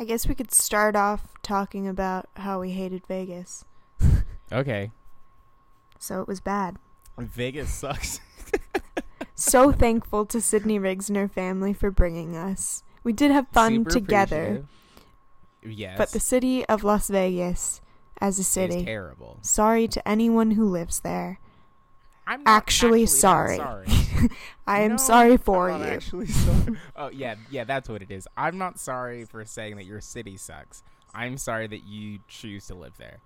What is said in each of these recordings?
I guess we could start off talking about how we hated Vegas. Okay. So it was bad. Vegas sucks. So thankful to Sydney Riggs and her family for bringing us. We did have fun Super together, appreciative. Yes. but the city of Las Vegas, as a is city, terrible. sorry to anyone who lives there. I'm not Actually that sorry. sorry. I am No, sorry for I'm you. Actually sorry. oh yeah, yeah, that's what it is. I'm not sorry for saying that your city sucks. I'm sorry that you choose to live there.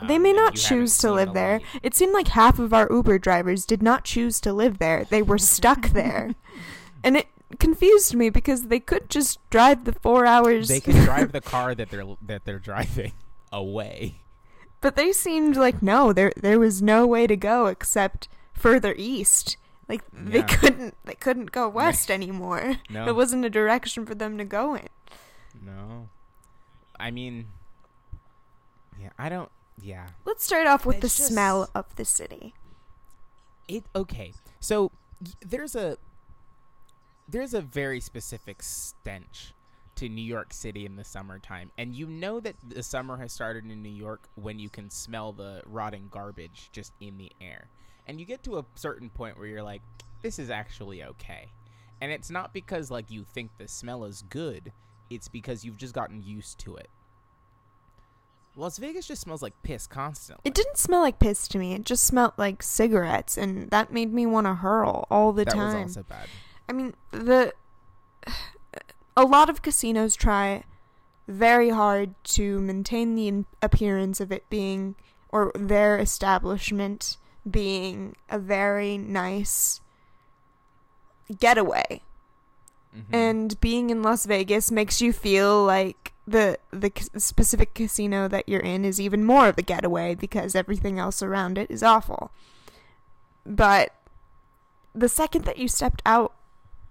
They Um, may not choose to live the there. light. It seemed like half of our Uber drivers did not choose to live there. They were stuck there. and it confused me because they could just drive the 4 hours. They can drive the car that they're that they're driving away. but they seemed like no, there there was no way to go except further east. Like they couldn't they couldn't go west anymore. No. There wasn't a direction for them to go in. No. I mean Yeah, I don't yeah. Let's start off with the just- smell of the city. It okay. So y- there's a there's a very specific stench to New York City in the summertime, and you know that the summer has started in New York when you can smell the rotting garbage just in the air, and you get to a certain point where you're like, this is actually okay, and it's not because like you think the smell is good, it's because you've just gotten used to it. Las Vegas just smells like piss constantly. It didn't smell like piss to me. It just smelled like cigarettes, and that made me want to hurl all the that time. was also bad. I mean, the a lot of casinos try very hard to maintain the appearance of it being or their establishment being a very nice getaway. Mhm. And being in Las Vegas makes you feel like the the specific casino that you're in is even more of a getaway because everything else around it is awful. But the second that you stepped out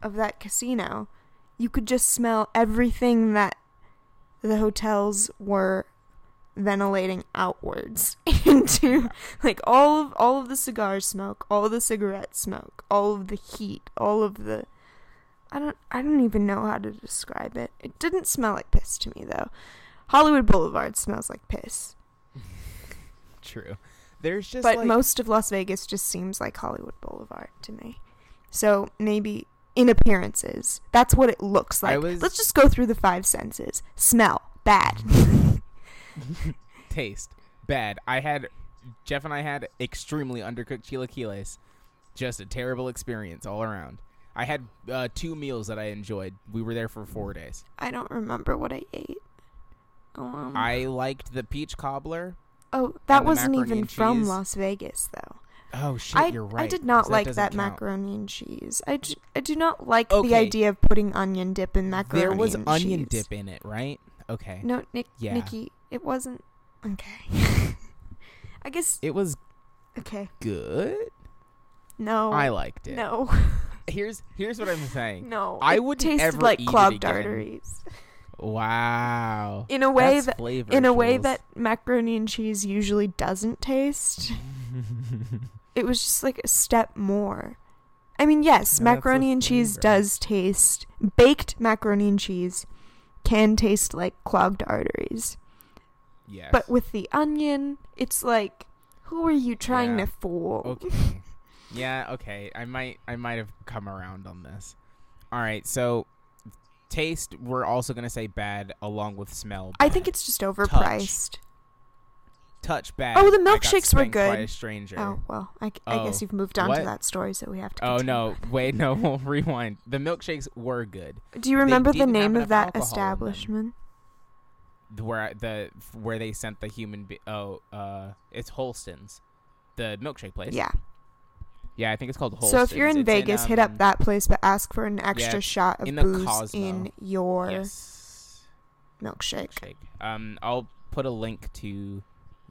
of that casino, you could just smell everything that the hotels were ventilating outwards into like all of all of the cigar smoke, all of the cigarette smoke, all of the heat, all of the I don't I don't even know how to describe it. It didn't smell like piss to me though. Hollywood Boulevard smells like piss. True. There's just but like, most of Las Vegas just seems like Hollywood Boulevard to me. So maybe in appearances, that's what it looks like. was- Let's just go through the five senses. Smell, bad. taste bad. I had Jeff and I had extremely undercooked chilaquiles. Just a terrible experience all around. I had uh, two meals that I enjoyed. We were there for four days. I don't remember what I ate. Um, I liked the peach cobbler. oh, that wasn't even from. Las Vegas though. Oh shit, I, you're right. I did not like that count. macaroni and cheese. I I do not like the idea of putting onion dip in macaroni There was onion cheese. dip in it, right? Okay. No, Nick, Yeah. Niki, it wasn't. Okay. I guess. It was Okay. good. No. I liked it. No. Here's here's what I'm saying. no. I would taste ever like clogged arteries. Wow. In a way That's that flavor, in a way that macaroni and cheese usually doesn't taste. it was just like a step more. I mean, yes, No, macaroni and cheese does taste baked macaroni and cheese can taste like clogged arteries. Yes. But with the onion, it's like who are you trying Yeah. to fool? okay. Yeah, okay. I might I might have come around on this. All right. So taste we're also going to say bad along with smell. I think it's just overpriced. touch bad. Oh, the milkshakes were spanked by good. a stranger. Oh, well, I, I guess Oh, you've moved on what? to that story, so we have to Oh no, wait, no, we'll rewind. The milkshakes were good. Do you remember the name of that establishment? Where the where they sent the human be- oh, uh it's Holsteins. The milkshake place. Yeah. Yeah, I think it's called Holsteins. So if you're in It's Vegas, hit up um, that place, but ask for an extra yeah, shot of in the booze Cosmo. in your Yes. milkshake. milkshake. Um, I'll put a link to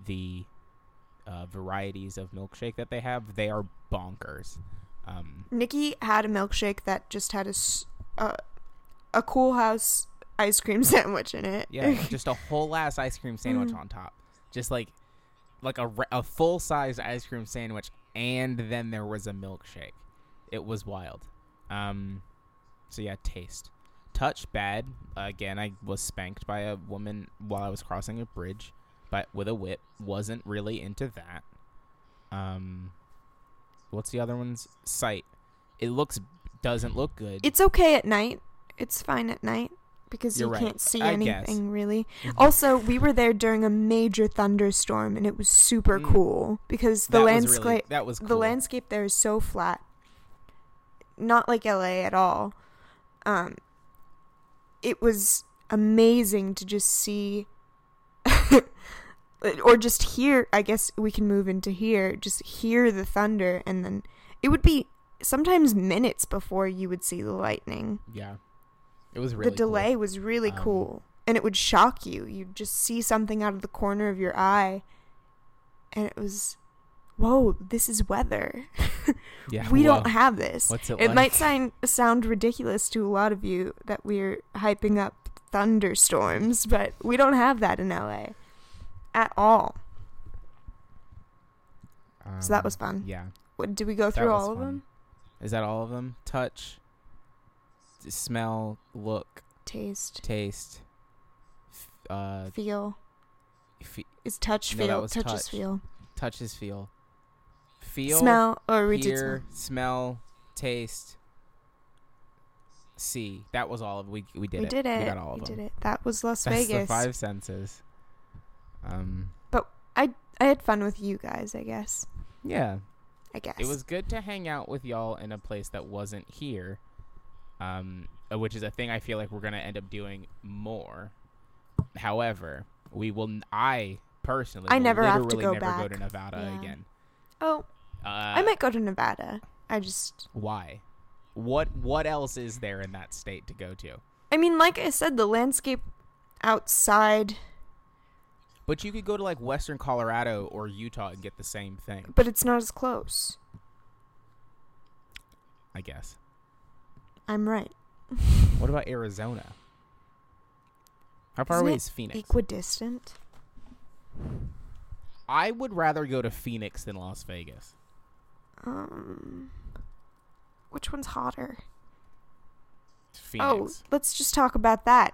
the uh, varieties of milkshake that they have. They are bonkers. Um, Niki had a milkshake that just had a uh, a Coolhaus ice cream sandwich in it. yeah, just a whole ass ice cream sandwich Mm. on top, just like like a a full size ice cream sandwich, and then there was a milkshake. It was wild. Um, so yeah, taste. touch bad. Again, I was spanked by a woman while I was crossing a bridge, but with a whip. Wasn't really into that. Um, what's the other one's sight? It looks doesn't look good. It's okay at night. It's fine at night because You're you right. can't see I anything guess. really. Mhm. Also, we were there during a major thunderstorm and it was super Mm. cool because the that landscape really, that was the landscape there is so flat. Not like LA at all. Um it was amazing to just see or just hear I guess we can move into here, just hear the thunder and then it would be sometimes minutes before you would see the lightning. Yeah, it was really the delay Cool. was really Um, cool and it would shock you you'd just see something out of the corner of your eye and it was whoa this is weather Yeah, we whoa. don't have this What's it, it like? might sound sound ridiculous to a lot of you that we're hyping up thunderstorms but we don't have that in LA at all so that Um, was fun Yeah. what, did we go through all of them Is that all of them? Touch, smell, look, taste taste, f- uh, feel is touch No, feel was touch is touch. feel touches, feel, feel, smell or we hear, smell, taste, see. That was all of we we did we it. did it We got all of we them. did it that was Las That's Vegas the five senses. Um. But I I had fun with you guys, I guess. Yeah. I guess. It was good to hang out with y'all in a place that wasn't here, um, uh, which is a thing I feel like we're gonna end up doing more. However, we will. n- I personally, I will never have to go never go to Nevada Yeah. again. Oh, Uh, I might go to Nevada. I just Why? What What else is there in that state to go to? I mean, like I said, the landscape outside, But you could go to like Western Colorado or Utah and get the same thing. but it's not as close. I guess. I'm right. What about Arizona? How far Isn't away is Phoenix? Equidistant. I would rather go to Phoenix than Las Vegas. Um Which one's hotter? Phoenix. Oh, let's just talk about that.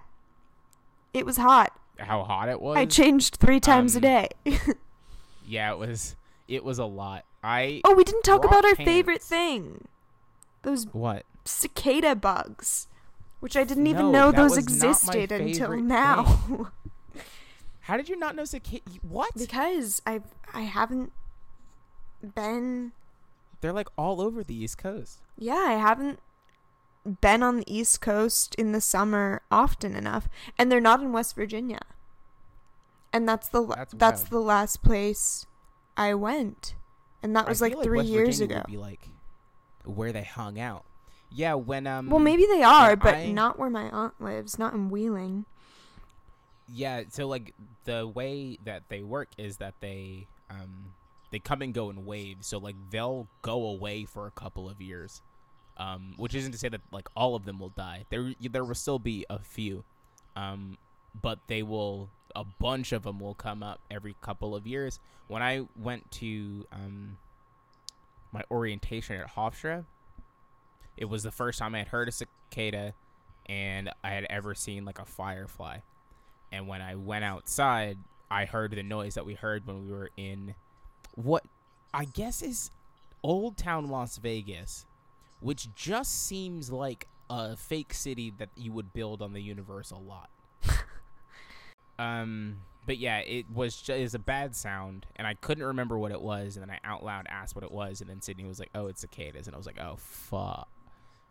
It was hot. How hot it was? I changed 3 times a um, day. yeah, it was. It was a lot. I oh, we didn't talk about our Wash favorite thing. Those what? Cicada bugs, which I didn't even No, know those was not my existed until now. How did you not know cicada? What? because I I haven't been They're like all over the East Coast. yeah, I haven't been on the East Coast in the summer often enough, and they're not in West Virginia. And that's the That's that's, the last place I went, and that was I like three West years Virginia ago. Be like where they hung out. Yeah, when um. well, maybe they are, but I- not where my aunt lives, not in Wheeling. Yeah, so like the way that they work is that they um they come and go in waves. So like they'll go away for a couple of years. Um which isn't to say that like all of them will die. There there will still be a few. Um but they will a bunch of them will come up every couple of years. When I went to um my orientation at Hofstra, it was the first time I had heard a cicada and I had ever seen like a firefly. And when I went outside, I heard the noise that we heard when we were in what I guess is Old Town Las Vegas, which just seems like a fake city that you would build on the Universal lot. um, but yeah, it was just is a bad sound, and I couldn't remember what it was, and then I out loud asked what it was, and then Sydney was like, "Oh, it's cicadas," and I was like, "Oh, fuck."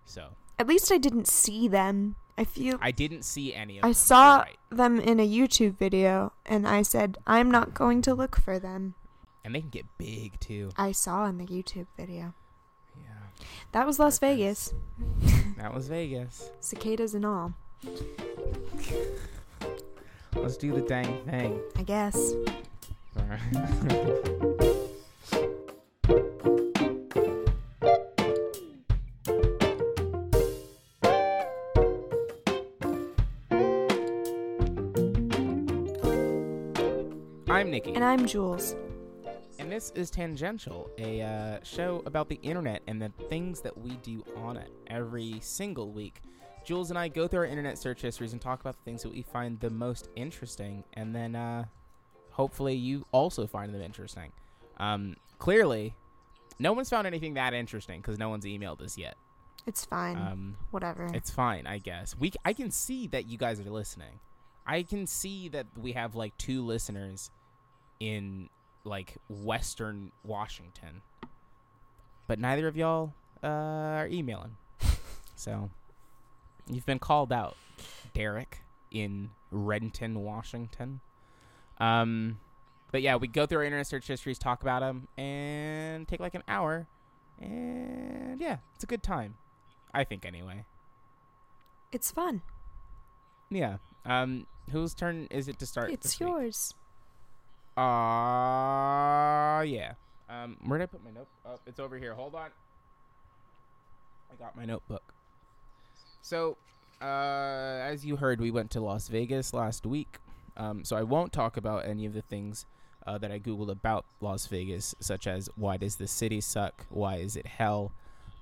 So At least I didn't see them. I feel I didn't see any of I them. I saw right. them in a YouTube video and I said, I'm not going to look for them. and they can get big too. I saw in the YouTube video. Yeah. That was Las. Vegas. That was Vegas. Cicadas and all, Let's do the dang thing. I guess. I'm Niki, And I'm Jules. and this is Tangential, a uh, show about the internet and the things that we do on it every single week. Jules and I go through our internet search histories and talk about the things that we find the most interesting, and then uh, hopefully you also find them interesting. Um, clearly, no one's found anything that interesting because no one's emailed us yet. It's fine. Um, Whatever. it's fine, I guess. We I can see that you guys are listening. I can see that we have like two listeners in like Western Washington, but neither of y'all uh, are emailing. so you've been called out, Derek in Renton, Washington. Um, but yeah, we go through our internet search histories, talk about them, and take like an hour, and yeah, it's a good time. I think anyway. it's fun. Yeah. Um, whose turn is it to start? It's this yours. Uh, yeah. Um, where did I put my note? Oh, it's over here. Hold on. I got my notebook. So, uh, as you heard, we went to Las Vegas last week. Um, so I won't talk about any of the things uh, that I googled about Las Vegas, such as why does the city suck? Why is it hell?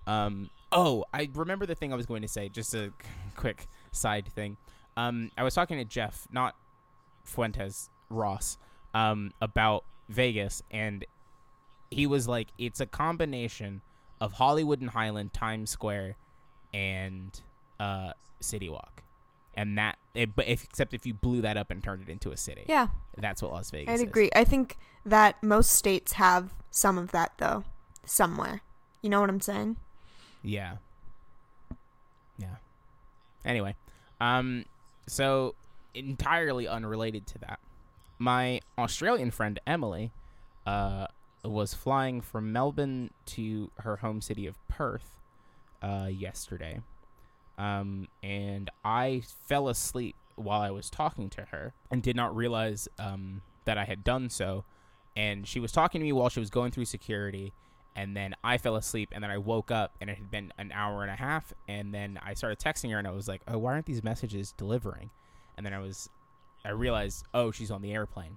Um, oh, I remember the thing I was going to say. Just a quick side thing. Um, I was talking to Jeff, not Fuentes Ross, um, about Vegas, and he was like, "It's a combination of Hollywood and Highland, Times Square, and uh, City Walk." And that, it, but if, except if you blew that up and turned it into a city, Yeah, that's what Las Vegas I'd is. agree. I think that most states have some of that though, somewhere. You know what I'm saying? Yeah. Yeah. Anyway, um, so entirely unrelated to that, my Australian friend Emily, uh, was flying from Melbourne to her home city of Perth, uh, yesterday, um, and I fell asleep while I was talking to her and did not realize um that I had done so, and she was talking to me while she was going through security and then I fell asleep, and then I woke up, and it had been an hour and a half, and then I started texting her, and I was like, "Oh, why aren't these messages delivering?" And then I was, I realized, oh, she's on the airplane,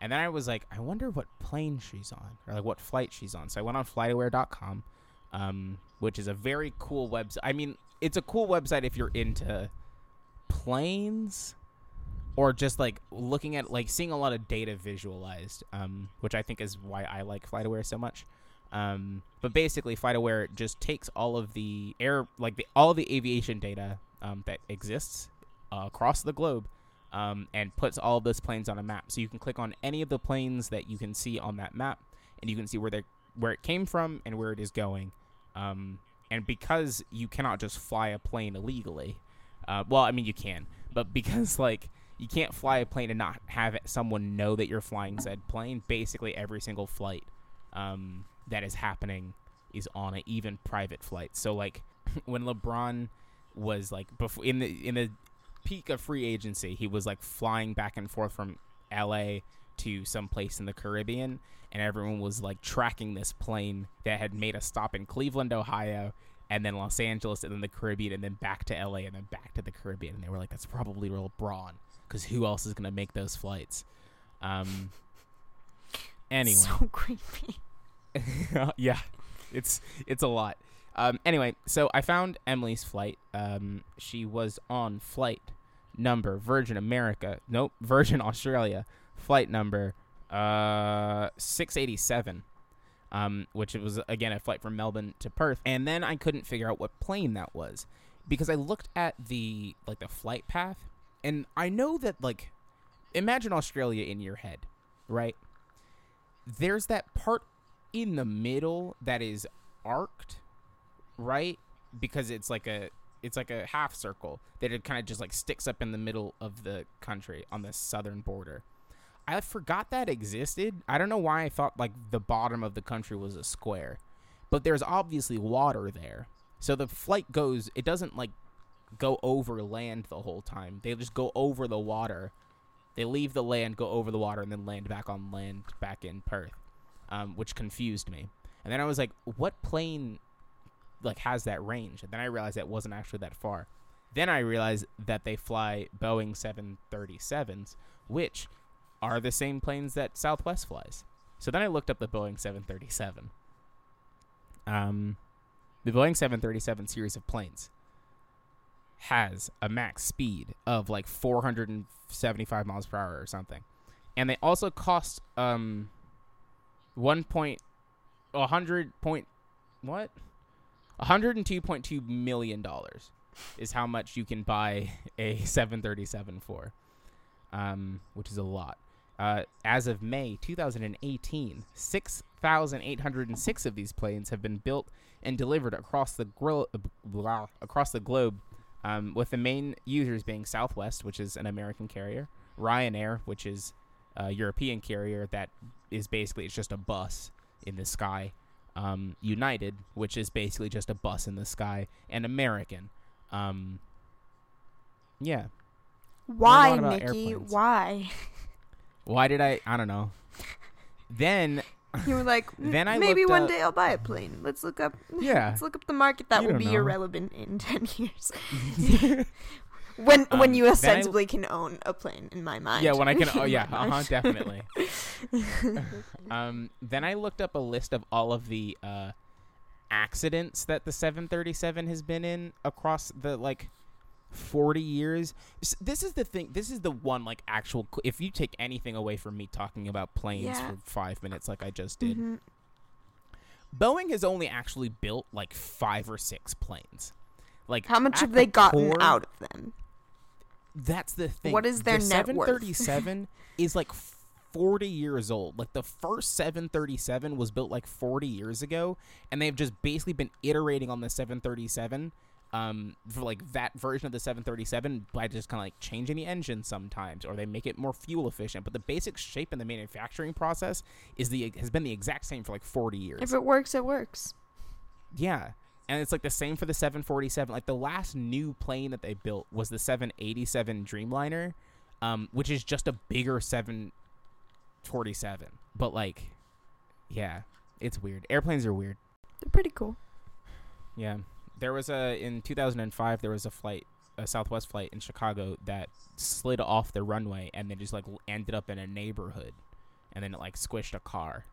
and then I was like, I wonder what plane she's on, or like what flight she's on. So I went on FlightAware.com, um, which is a very cool website. I mean, it's a cool website if you're into planes or just like looking at like seeing a lot of data visualized um, which i think is why i like flightaware so much um, but basically flightaware just takes all of the air like the all the aviation data um, that exists uh, across the globe um, and puts all of those planes on a map so you can click on any of the planes that you can see on that map and you can see where they where it came from and where it is going um, and because you cannot just fly a plane illegally uh, well i mean you can but because like you can't fly a plane and not have someone know that you're flying said plane. Basically, every single flight um, that is happening is on a even private flight. So like when LeBron was like before in the in the peak of free agency, he was like flying back and forth from L.A. to some place in the Caribbean, and everyone was like tracking this plane that had made a stop in Cleveland, Ohio, and then Los Angeles, and then the Caribbean, and then back to LA, and then back to the Caribbean. And they were like, "That's probably LeBron, because who else is gonna make those flights?" Um. Anyway, So creepy. yeah, it's it's a lot. Um. Anyway, so I found Emily's flight. Um. She was on flight number Virgin America. Nope, Virgin Australia. Flight number uh six eighty seven um, which it was again a flight from Melbourne to Perth, and then I couldn't figure out what plane that was because I looked at the like the flight path, and I know that like imagine Australia in your head, right? There's that part in the middle that is arced, right? Because it's like a it's like a half circle that it kind of just like sticks up in the middle of the country on the southern border. I forgot that existed. I don't know why I thought like the bottom of the country was a square, but there's obviously water there. So the flight goes. It doesn't like go over land the whole time. They just go over the water. They leave the land, go over the water, and then land back on land back in Perth, um, which confused me. And then I was like, what plane like has that range? And then I realized that wasn't actually that far. Then I realized that they fly Boeing 737s, which are the same planes that Southwest flies. So then I looked up the Boeing 737. Um, the Boeing 737 series of planes. has a max speed of like 475 miles per hour or something, and they also cost um one point a hundred point what 102.2 million dollars is how much you can buy a 737 for, um, which is a lot. Uh, as of May 2018, 6,806 of these planes have been built and delivered across the gro- blah, across the globe, um, with the main users being Southwest, which is an American carrier, Ryanair, which is a European carrier that is basically it's just a bus in the sky, um, United, which is basically just a bus in the sky, and American. Um, yeah. Why, Learn a lot about Niki? airplanes. Why? Why did I? I don't know. Then, You were like, Then I maybe one up- day I'll buy a plane. Let's look up. yeah. Let's look up the market that will be know. irrelevant in ten years. when when Um, you then I- ostensibly can own a plane, in my mind. yeah, when I can. Oh yeah, my uh huh, definitely. um, then I looked up a list of all of the uh, accidents that the 737 has been in across the like 40 years. This is the thing. This is the one like actual. If you take anything away from me talking about planes Yeah. for five minutes, like I just did, Mhm. Boeing has only actually built like five or six planes. Like How much have the they gotten core- out of them? That's the thing. What is their the net worth? 737 is like 40 years old. Like the first 737 was built like 40 years ago, and they've just basically been iterating on the 737 um, for like that version of the 737 by just kind of like changing the engine sometimes, or they make it more fuel efficient. But the basic shape and the manufacturing process is the has been the exact same for like 40 years. If it works, it works. Yeah. And it's like the same for the 747. Like the last new plane that they built was the 787 Dreamliner, um, which is just a bigger 747. But like, yeah, it's weird. Airplanes are weird. They're pretty cool. Yeah. There was a in 2005 there was a flight, a Southwest flight in Chicago that slid off the runway and then just like ended up in a neighborhood, and then it like squished a car,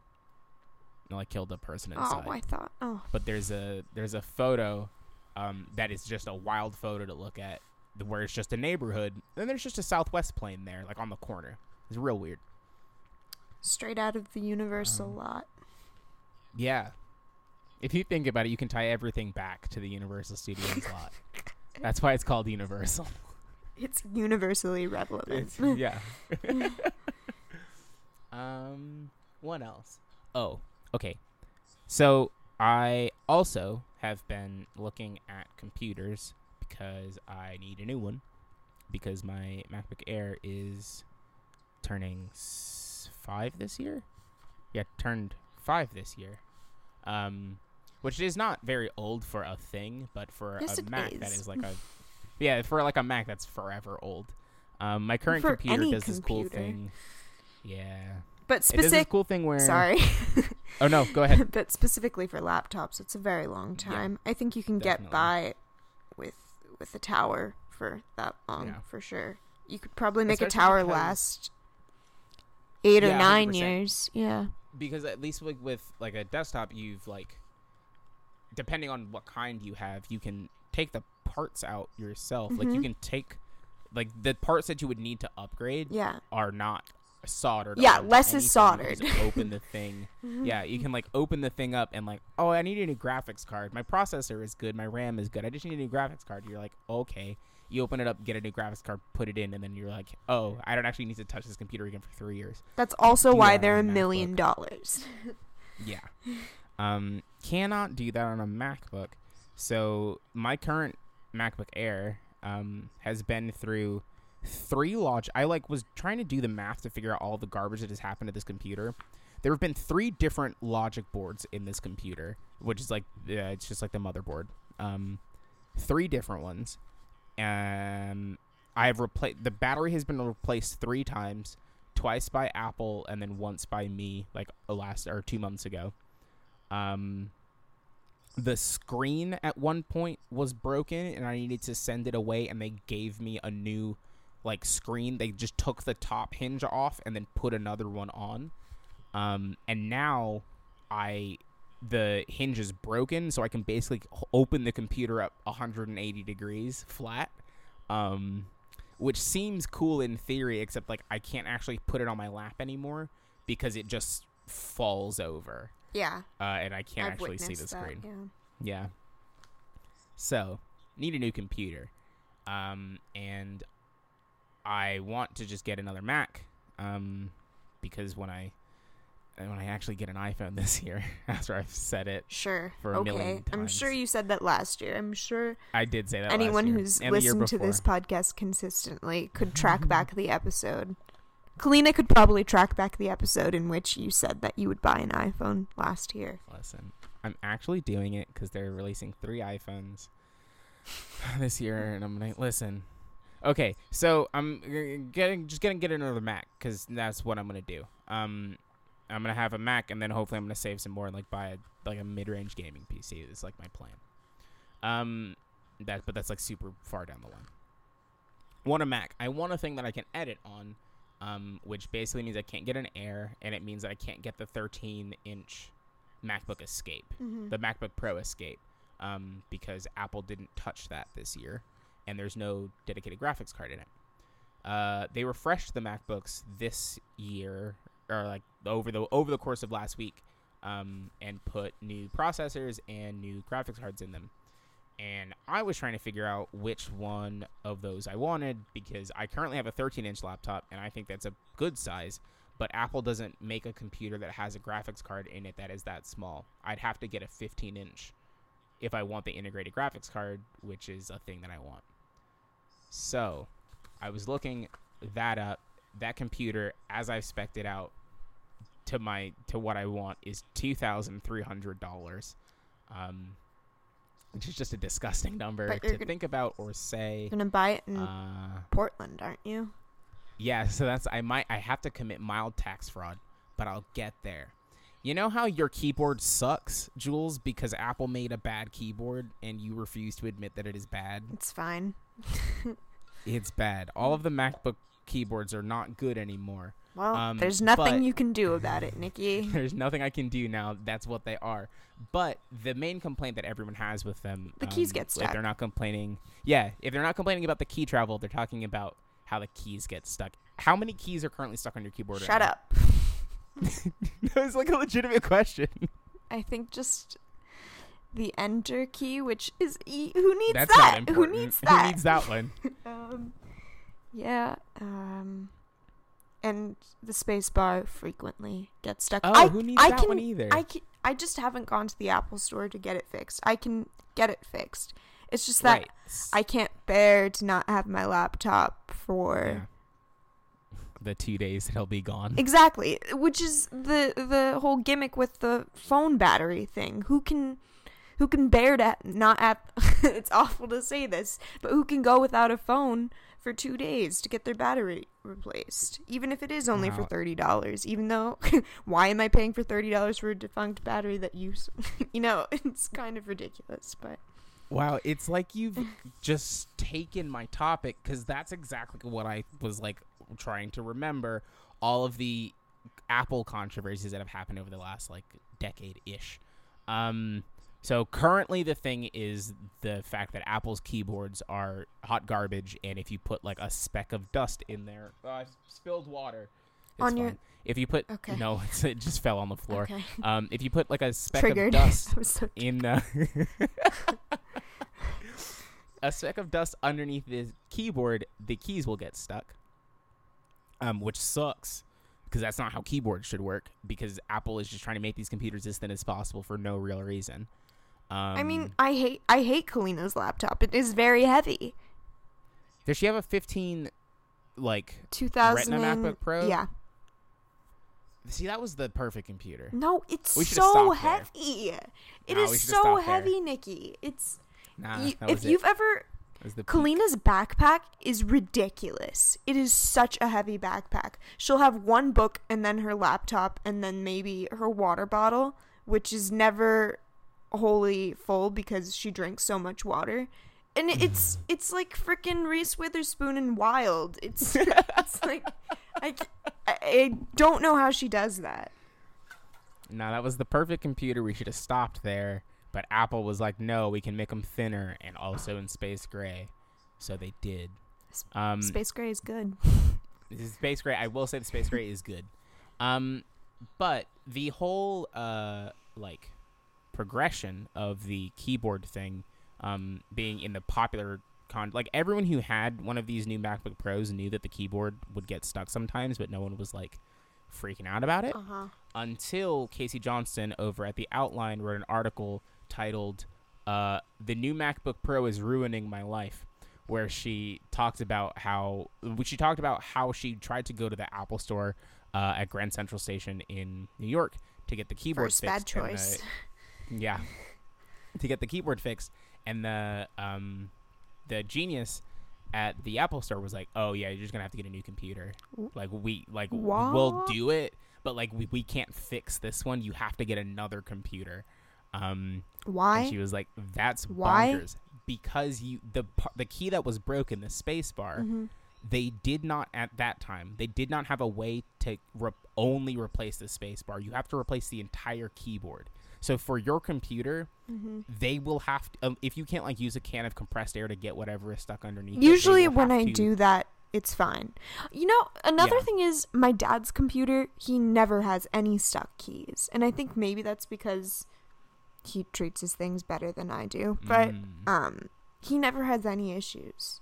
like killed a person inside. Oh, I thought. Oh, but there's a there's a photo um, that is just a wild photo to look at where it's just a neighborhood then there's just a southwest plane there like on the corner. It's real weird. Straight out of the Universal Um, lot. yeah. If you think about it you can tie everything back to the universal studios lot. That's why it's called universal. It's universally relevant. It's- yeah. Um what else? Oh okay so i also have been looking at computers because i need a new one because my macbook air is turning s- five this year yeah turned five this year um which is not very old for a thing but for Yes, a mac that is. is like a yeah for like a mac that's forever old um my current For computer does this cool thing yeah But specific. cool thing where Sorry. oh no go ahead but specifically for laptops, it's a very long Yeah, time. I think you can get by with with a tower for that long Yeah. for sure. You could probably make Especially a tower last eight or Yeah, nine 100%. years. Yeah. because at least like with like a desktop you've like depending on what kind you have you can take the parts out yourself like you Mhm. can take like the parts that you would need to upgrade Yeah. are not soldered Yeah, less is anything. You can soldered. open the thing yeah you can like open the thing up and like oh i need a new graphics card my processor is good my ram is good i just need a new graphics card you're like okay you open it up get a new graphics card put it in and then you're like oh i don't actually need to touch this computer again for three years That's also do why they're a a million MacBook. dollars. Yeah. Um, cannot do that on a MacBook. So my current MacBook Air um, has been through three log. I like was trying to do the math to figure out all the garbage that has happened to this computer. There have been three different logic boards in this computer, which is like yeah, it's just like the motherboard. Um, three different ones. Um, I have replaced the battery has been replaced three times twice by Apple and then once by me, like last or two months ago. Um, the screen at one point was broken, and I needed to send it away, and they gave me a new like screen. They just took the top hinge off and then put another one on. Um, and now I the hinge is broken, so I can basically open the computer up 180 degrees flat. Um, which seems cool in theory, except like I can't actually put it on my lap anymore because it just falls over, Yeah. uh, and I can't I've actually see the that, screen. Yeah. Yeah. So, need a new computer. Um, and I want to just get another Mac. Um, because when I when I actually get an iPhone this year, after I've said it, Sure. For a okay. million I'm sure you said that last year. I'm sure I did say that. last anyone who's listened to this podcast consistently could track back the episode. Kalina could probably track back the episode in which you said that you would buy an iPhone last year. Listen, I'm actually doing it because they're releasing three iPhones this year, and I'm like, listen. Okay, so I'm getting just gonna get another Mac because that's what I'm gonna do. Um, I'm gonna have a Mac, and then hopefully I'm gonna save some more and like buy a, like a mid-range gaming PC. Is like my plan. Um, that but that's like super far down the line. Want a Mac? I want a thing that I can edit on, um, which basically means I can't get an Air, and it means that I can't get the 13-inch MacBook Escape, Mm-hmm. the MacBook Pro Escape, um, because Apple didn't touch that this year, and there's no dedicated graphics card in it. Uh, they refreshed the MacBooks this year, or like over the over the course of last week, um, and put new processors and new graphics cards in them. And I was trying to figure out which one of those I wanted because I currently have a 13-inch laptop, and I think that's a good size but Apple doesn't make a computer that has a graphics card in it that is that small. I'd have to get a 15 inch if I want the integrated graphics card, which is a thing that I want. So, I was looking that up. That computer, as I've spec'd it out to my to what I want, is two thousand three hundred dollars, um, which is just a disgusting number But to think about or say. You're gonna buy it in Uh, Portland, aren't you? yeah, so that's I might I have to commit mild tax fraud, but I'll get there. You know how your keyboard sucks, Jules, because Apple made a bad keyboard and you refuse to admit that it is bad? It's fine. It's bad. All of the MacBook keyboards are not good anymore. Well, Um, there's nothing but- you can do about it, Niki. There's nothing I can do now. That's what they are. But the main complaint that everyone has with them, The keys um, get If stuck. they're not complaining, yeah, if they're not complaining about the key travel, they're talking about how the keys get stuck. How many keys are currently stuck on your keyboard? right Shut now? up. that was like a legitimate question. I think just the enter key, which is e- who needs That's that? Who needs that? Who needs that one? um, yeah. Um, and the space bar frequently gets stuck. Oh, I, who needs I that can, one either? I can, I just haven't gone to the Apple store to get it fixed. I can get it fixed. It's just that right. I can't bear to not have my laptop for. The two days that he'll be gone. Exactly, which is the the whole gimmick with the phone battery thing. Who can who can bear to not have it's awful to say this, but who can go without a phone for 2 days to get their battery replaced, even if it is only for $30, even though why am I paying for $30 for a defunct battery that you you know, it's kind of ridiculous, but Wow, it's like you've just taken my topic because that's exactly what I was like trying to remember. All of the Apple controversies that have happened over the last like decade ish. Um, so currently, the thing is the fact that Apple's keyboards are hot garbage, and if you put like a speck of dust in there, oh, I spilled water. It's On your- If you put Okay. no, it's, it just fell on the floor. okay. Um, if you put like a speck Triggered. of dust so in uh, a speck of dust underneath the keyboard, the keys will get stuck. Um, which sucks because that's not how keyboards should work. Because Apple is just trying to make these computers as thin as possible for no real reason. Um, I mean, I hate I hate Kalina's laptop. It is very heavy. does she have a 15? Like, 2000 Retina MacBook Pro? Yeah. see, that was the perfect computer. No, it's so stopped there. heavy. It is so stopped there. heavy, Niki. It's Nah, you, if you've ever That was the peak. Kalina's backpack is ridiculous. It is such a heavy backpack. She'll have one book and then her laptop and then maybe her water bottle, which is never wholly full because she drinks so much water. And it's it's like freaking Reese Witherspoon and Wild. It's it's like I don't know how she does that. no, that was the perfect computer. We should have stopped there. But Apple was like, no, we can make them thinner and also in space gray. So they did. Um, Space gray is good. space gray. I will say the space gray is good. Um, but the whole uh like progression of the keyboard thing, um, being in the popular con like everyone who had one of these new MacBook Pros knew that the keyboard would get stuck sometimes, but no one was like freaking out about it Uh huh. until Casey Johnston over at the Outline wrote an article titled uh, "The New MacBook Pro is Ruining My Life," where she talked about how she talked about how she tried to go to the Apple Store uh, at Grand Central Station in New York to get the keyboard First fixed. bad the- choice. yeah, to get the keyboard fixed, and the um, the genius at the Apple Store was like, "Oh yeah, you're just gonna have to get a new computer. Like we like we'll do it, but like we, we can't fix this one. You have to get another computer." Um, Why? and she was like, "That's Why? bonkers." Because you the the key that was broken, the space bar, Mhm. they did not at that time. They did not have a way to re- only replace the space bar. You have to replace the entire keyboard. So for your computer, Mhm. they will have to, um, if you can't like use a can of compressed air to get whatever is stuck underneath. Usually, will when I to- do that, it's fine. You know, another Yeah. thing is my dad's computer, he never has any stuck keys. And I think maybe that's because he treats his things better than I do. But Mm. um he never has any issues.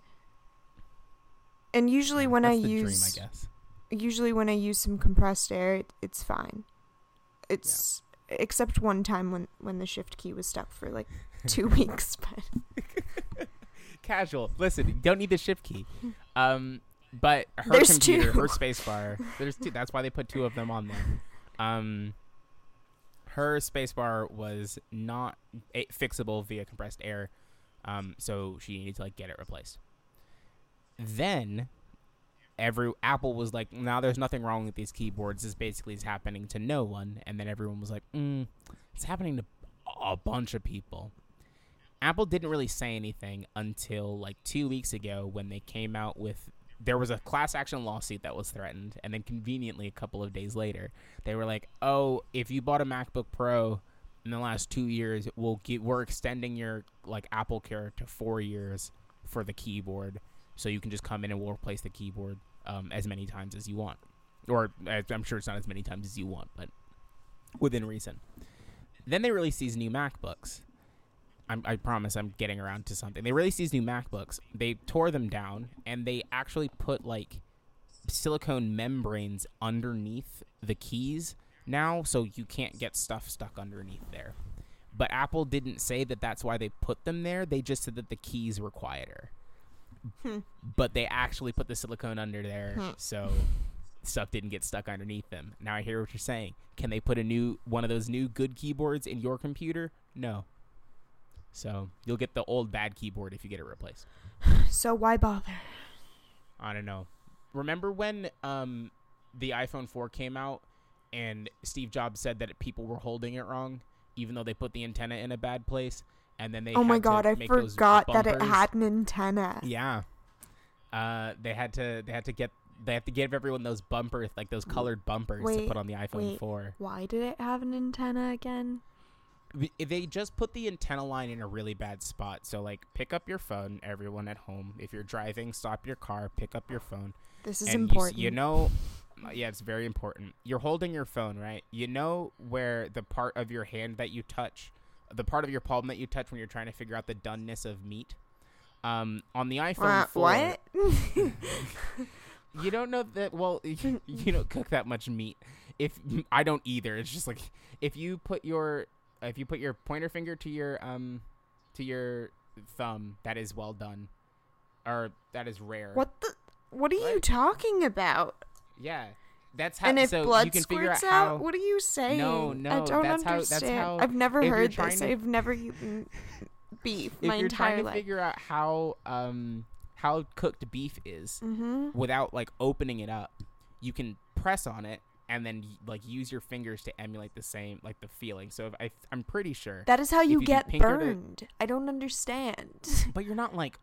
And usually Yeah, when I the dream, use I guess. usually when I use some compressed air, it, it's fine. It's except one time when when the shift key was stuck for like 2 weeks, but Casual. Listen, don't need the shift key. Um, but her There's computer, two. her space bar, there's two. That's why they put two of them on there. Um, her space bar was not fixable via compressed air, um, so she needed to like get it replaced. Then, every Apple was like, "Now there's nothing wrong with these keyboards. This basically is happening to no one." And then everyone was like, mm, "It's happening to a bunch of people." Apple didn't really say anything until like two weeks ago when they came out with there was a class action lawsuit that was threatened, and then conveniently a couple of days later they were like, "Oh, if you bought a MacBook Pro in the last two years, we'll get we're extending your like Apple Care to four years for the keyboard, so you can just come in and we'll replace the keyboard um, as many times as you want, or I'm sure it's not as many times as you want, but within reason." Then they released these new MacBooks. I'm, I promise I'm getting around to something. They released these new MacBooks. They tore them down and they actually put like silicone membranes underneath the keys now so you can't get stuff stuck underneath there. But Apple didn't say that that's why they put them there. They just said that the keys were quieter. Hmm. But they actually put the silicone under there Hmm. so stuff didn't get stuck underneath them. Now I hear what you're saying. Can they put a new one of those new good keyboards in your computer? No. So you'll get the old bad keyboard if you get it replaced. so why bother? I don't know. Remember when um the iPhone 4 came out and Steve Jobs said that people were holding it wrong, even though they put the antenna in a bad place, and then they oh my god, I forgot that it had an antenna. Yeah. Uh, they had to they had to get they have to give everyone those bumpers like those colored bumpers to put on the iPhone wait. 4. Why did it have an antenna again? They just put the antenna line in a really bad spot. So like pick up your phone, everyone at home. If you're driving, stop your car, pick up your phone. This is and important. You, know, uh, yeah, it's very important. You're holding your phone, right? You know where the part of your hand that you touch, the part of your palm that you touch when you're trying to figure out the doneness of meat. Um, on the iPhone Uh, 4, what? you don't know that. Well, you, you don't cook that much meat. If I don't either, it's just like if you put your if you put your pointer finger to your um to your thumb, that is well done, or that is rare. what the? What are you talking about? Yeah, that's how. and if so blood you can figure squirts out out, how. what are you saying? No, no, I don't that's how- understand. that's how- I've never heard this. to- I've never eaten beef my entire life. if you're trying to life. figure out how um how cooked beef is mm-hmm. without like opening it up, you can press on it and then like use your fingers to emulate the same like the feeling. So if I, I'm pretty sure, That is how you you get pinker to- burned. I don't understand. but you're not like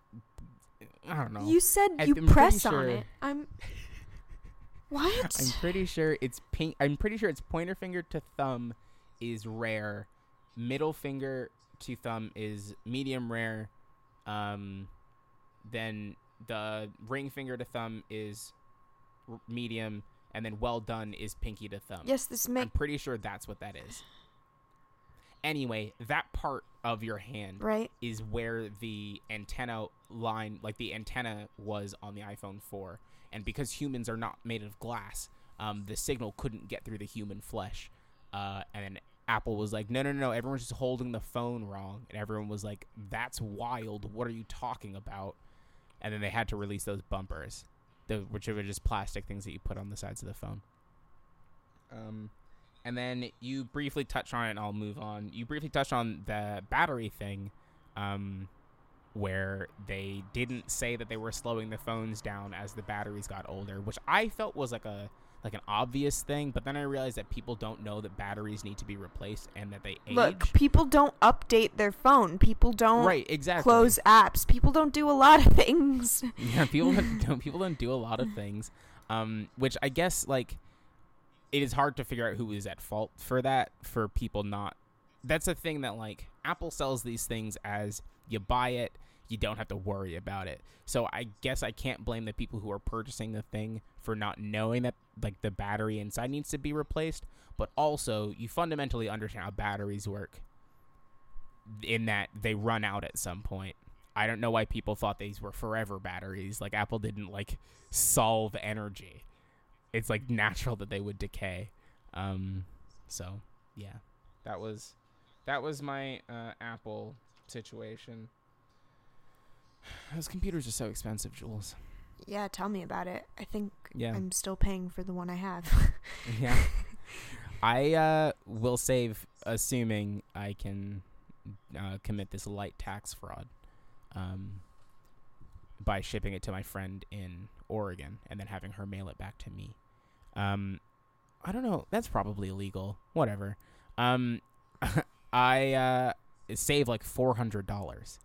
I don't know. You said I- you I'm press on it. I'm. What? I'm pretty sure it's pink. I'm pretty sure it's pointer finger to thumb is rare. Middle finger to thumb is medium rare. Um, then the ring finger to thumb is r- medium, and then well done is pinky to thumb. Yes, this makes. I'm pretty sure that's what that is. Anyway, that part of your hand right. is where the antenna line, like the antenna was on the iPhone 4. And because humans are not made of glass, um, the signal couldn't get through the human flesh. Uh, and then Apple was like, no, no, no, everyone's just holding the phone wrong. And everyone was like, that's wild. What are you talking about? And then they had to release those bumpers, the, which are just plastic things that you put on the sides of the phone. Um, and then you briefly touched on it, and I'll move on. You briefly touched on the battery thing, um, where they didn't say that they were slowing the phones down as the batteries got older, which I felt was like a like an obvious thing. But then I realized that people don't know that batteries need to be replaced and that they age. Look, people don't update their phone. People don't right, exactly. close apps. People don't do a lot of things. yeah, people don't, don't people don't do a lot of things, um, which I guess like it is hard to figure out who is at fault for that. For people not, that's a thing that like Apple sells these things as you buy it, you don't have to worry about it. So I guess I can't blame the people who are purchasing the thing for not knowing that like the battery inside needs to be replaced. But also, you fundamentally understand how batteries work. In that they run out at some point. I don't know why people thought these were forever batteries. Like Apple didn't like solve energy. It's like natural that they would decay. Um, so yeah, that was that was my uh, Apple situation. Those computers are so expensive, Jules. yeah, tell me about it. I think Yeah, I'm still paying for the one I have. yeah. I uh, will save, assuming I can uh, commit this light tax fraud, um, by shipping it to my friend in Oregon and then having her mail it back to me. Um, I don't know. That's probably illegal. Whatever. Um, I uh, save like four hundred dollars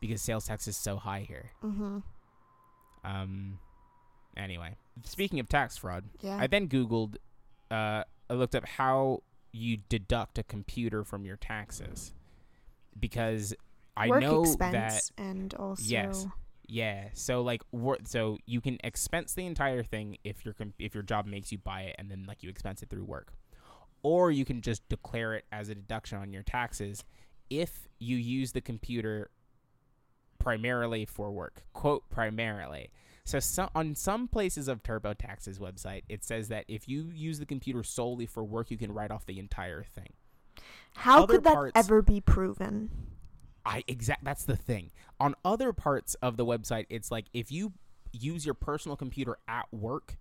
because sales tax is so high here. mm-hmm. Um, anyway, speaking of tax fraud, Yeah. I then Googled, uh, I looked up how you deduct a computer from your taxes because I Work know expense that and also Yes. yeah, so like wor- so you can expense the entire thing if your if your job makes you buy it and then like you expense it through work, or you can just declare it as a deduction on your taxes if you use the computer primarily for work. Quote primarily. So, on some places of TurboTax's website, it says that if you use the computer solely for work, you can write off the entire thing. How other could that parts- ever be proven? I exact that's the thing. On other parts of the website, it's like if you use your personal computer at work,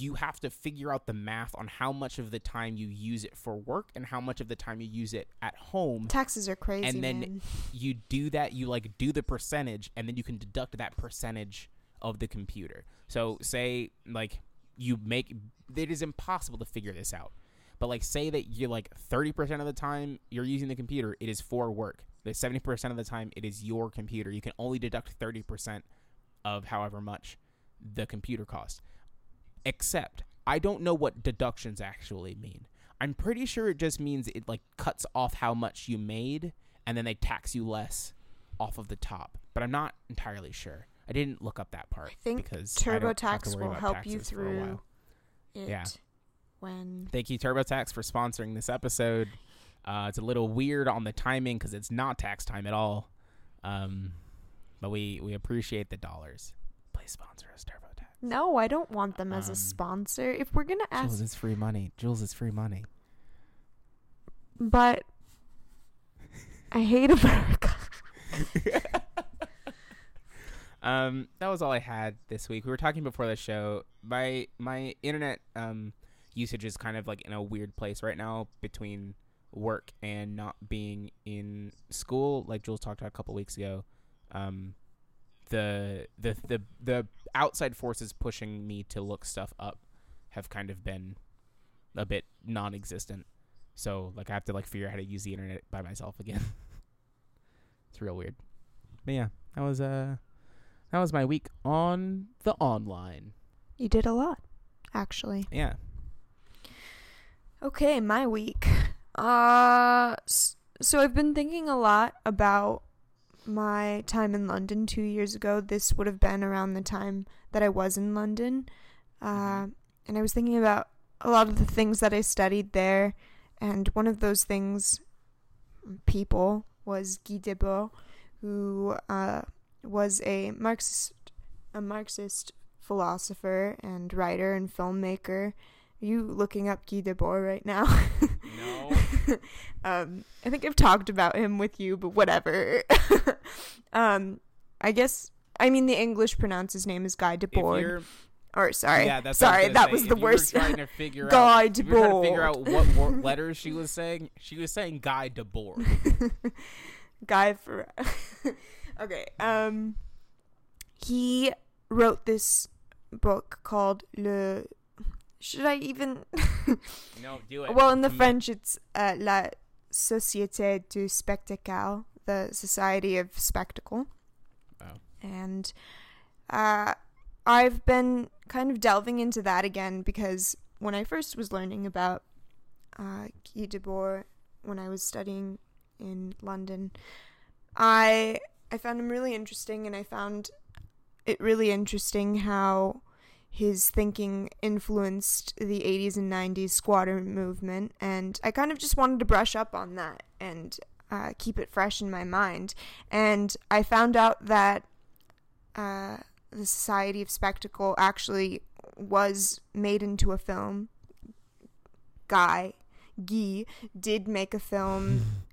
you have to figure out the math on how much of the time you use it for work and how much of the time you use it at home. Taxes are crazy, And then man. You do that, you like do the percentage and then you can deduct that percentage of the computer. So say like you make it is impossible to figure this out. But like say that you're like 30% of the time you're using the computer, it is for work. The 70% of the time it is your computer. You can only deduct 30% of however much the computer costs. Except I don't know what deductions actually mean. I'm pretty sure it just means it like cuts off how much you made and then they tax you less off of the top. But I'm not entirely sure. I didn't look up that part I think because I don't have to TurboTax will help you taxes for a through it Yeah. when Thank you, TurboTax, for sponsoring this episode. Uh, it's a little weird on the timing because it's not tax time at all. Um, but we, we appreciate the dollars. Please sponsor us, TurboTax. No, I don't want them as Um, a sponsor. If we're gonna ask, Jules, it's free money. Jules, it's free money. but I hate America. um, that was all I had this week. We were talking before the show. My my internet um usage is kind of like in a weird place right now between work and not being in school. Like Jules talked about a couple weeks ago. Um, the the the the outside forces pushing me to look stuff up have kind of been a bit non-existent. So like I have to like figure out how to use the internet by myself again. it's real weird. But yeah, that was uh that was my week on the online. You did a lot, actually. Yeah. Okay, my week. Uh, so I've been thinking a lot about my time in London two years ago. This would have been around the time that I was in London. Uh, and I was thinking about a lot of the things that I studied there. And one of those things, people, was Guy Debord, who uh, was a Marxist, a Marxist philosopher and writer and filmmaker. You looking up Guy Debord right now? No. um, I think I've talked about him with you, but whatever. um, I guess I mean the English pronounce his name as Guy Debord. Or sorry, yeah, that's sorry, that say. was If the worst. trying to figure Guy out, were trying to figure out what wor- letters she was saying, she was saying Guy Debord. Guy for okay. Um, he wrote this book called Le. Should I even? No, do it. well, in the. French, it's uh, La Société du Spectacle, the Society of Spectacle. Oh. And uh, I've been kind of delving into that again because when I first was learning about uh, Guy Debord when I was studying in London, I I found him really interesting, and I found it really interesting how his thinking influenced the 80s and 90s squatter movement, and I kind of just wanted to brush up on that and uh, keep it fresh in my mind. And I found out that uh, the Society of Spectacle actually was made into a film. Guy, Guy, did make a film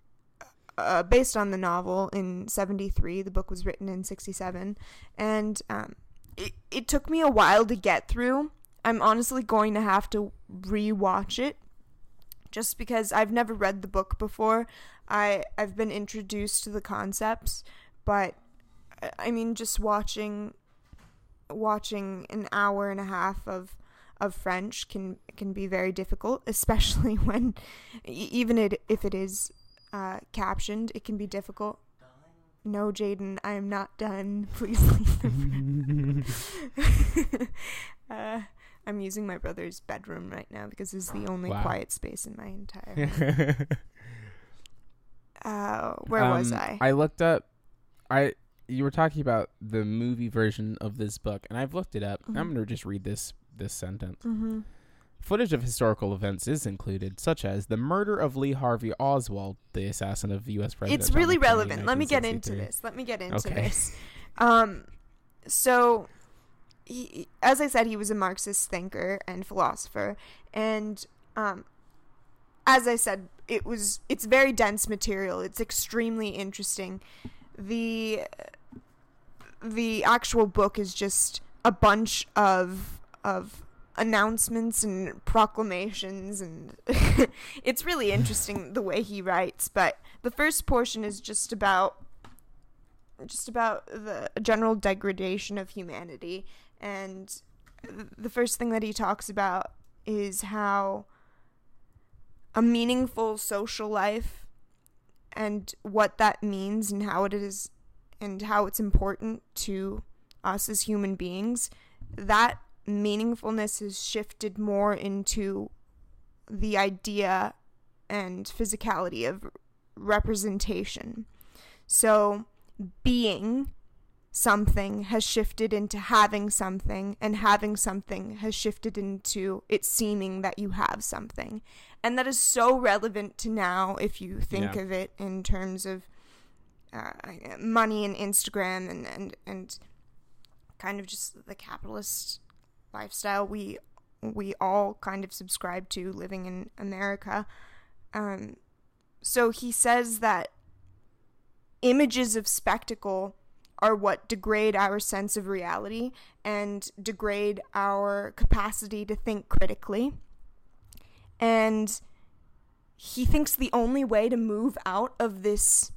uh, based on the novel in 73. The book was written in 67. And um, it, it took me a while to get through. I'm honestly going to have to rewatch it just because I've never read the book before. I I've been introduced to the concepts, but I- mean just watching watching an hour and a half of of French can can be very difficult, especially when even it, if it is uh, captioned, it can be difficult. No, Jaden, I am not done. Please leave the room. uh, I'm using my brother's bedroom right now because it's the only Wow. quiet space in my entire. uh, where was Um, I? I looked up. I you were talking about the movie version of this book, and I've looked it up. Mhm. I'm gonna just read this this sentence. mm-hmm. Footage of historical events is included, such as the murder of Lee Harvey Oswald, the assassin of U.S. President. It's really. Relevant. Let me get into this. Let me get into Okay. this. Um, so, he, as I said, he was a Marxist thinker and philosopher, and um, as I said, it was it's very dense material. It's extremely interesting. The the actual book is just a bunch of of announcements and proclamations and it's really interesting the way he writes but the first portion is just about just about the general degradation of humanity. And the first thing that he talks about is how a meaningful social life and what that means and how it is and how it's important to us as human beings that meaningfulness has shifted more into the idea and physicality of representation. So, being something has shifted into having something, and having something has shifted into it seeming that you have something. And that is so relevant to now if you think Yeah. of it in terms of uh, money and Instagram and, and, and kind of just the capitalist lifestyle we we all kind of subscribe to living in America. Um, so he says that images of spectacle are what degrade our sense of reality and degrade our capacity to think critically. And he thinks the only way to move out of this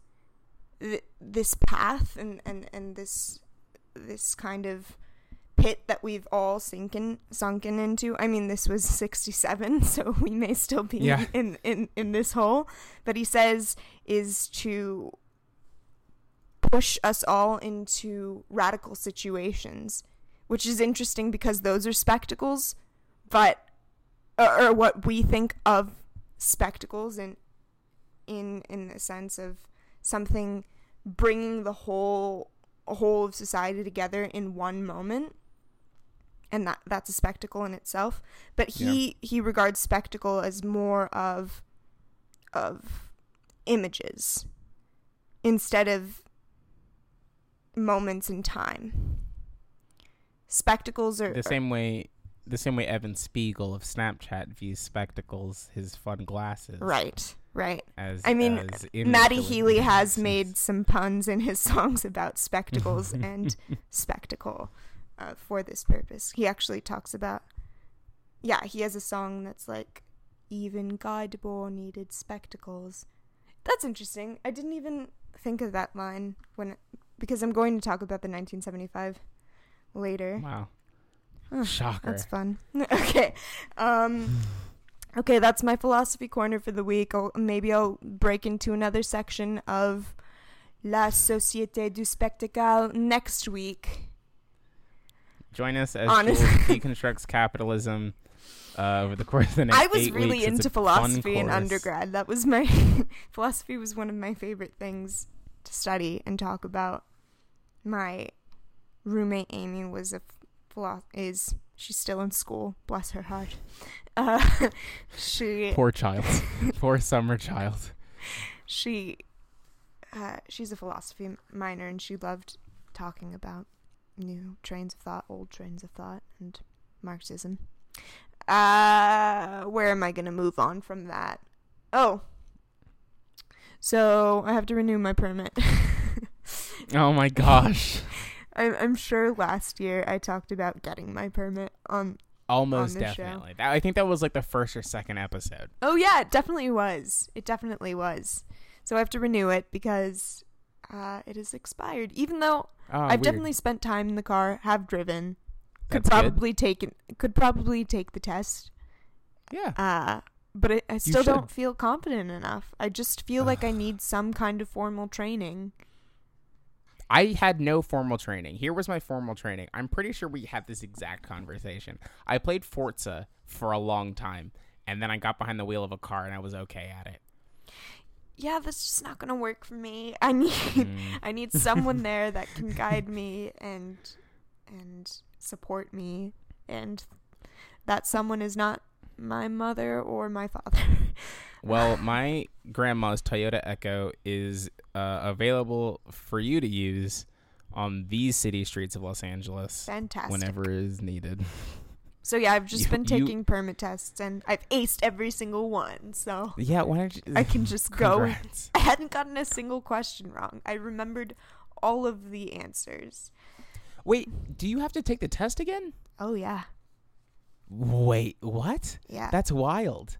th- this path and, and, and this this kind of pit that we've all sinken sunken into. I mean, this was 67, so we may still be Yeah. in, in, in this hole. But he says is to push us all into radical situations, which is interesting because those are spectacles, but or, or what we think of spectacles and in in the sense of something bringing the whole whole of society together in one moment and that that's a spectacle in itself but he he regards spectacle as more of of images instead of moments in time. Spectacles are The same way, the same way Evan Spiegel of Snapchat views spectacles, his fun glasses, right right. As I mean, Matty Healy has made some puns in his songs about spectacles and spectacle uh, for this purpose. He actually talks about, yeah, he has a song that's like, even Guy Debord needed spectacles. That's interesting. I didn't even think of that line when, because I'm going to talk about the 1975 later. Wow, Huh, shocker. That's fun. okay. Um Okay, that's my philosophy corner for the week. I'll, maybe I'll break into another section of La Société du Spectacle next week. Join us as Honestly. Jules deconstructs capitalism uh, over the course of the next I was really weeks. Into philosophy in undergrad. That was my philosophy was one of my favorite things to study and talk about. My roommate Amy was a philo- is she's still in school. Bless her heart. Uh, she Poor child, poor summer child. she uh, she's a philosophy minor and she loved talking about new trains of thought, old trains of thought, and Marxism. Uh, where am I going to move on from that? Oh. So I have to renew my permit. Oh my gosh, I'm, I'm sure last year I talked about getting my permit on. almost On the show. definitely. That, I think that was like the first or second episode. Oh yeah, it definitely was. It definitely was. So I have to renew it because uh, it is expired. Even though Oh, I've weird. definitely spent time in the car, have driven, could That's good. probably take it- could probably take the test. yeah. Uh, but it, I still don't feel confident enough. I just feel like I need some kind of formal training. I had no formal training. Here was my formal training. I'm pretty sure we had this exact conversation. I played Forza for a long time, and then I got behind the wheel of a car and I was okay at it. Yeah, that's just not gonna work for me. I need Mm. I need someone there that can guide me and and support me and that someone is not my mother or my father. Well, my grandma's Toyota Echo is uh, available for you to use on these city streets of Los Angeles Fantastic. whenever is needed. So yeah, I've just You- been you- taking permit tests and I've aced every single one. So Yeah, why don't you? I can just go. I hadn't gotten a single question wrong. I remembered all of the answers. Wait, do you have to take the test again? Oh yeah. Wait, what? Yeah. That's wild.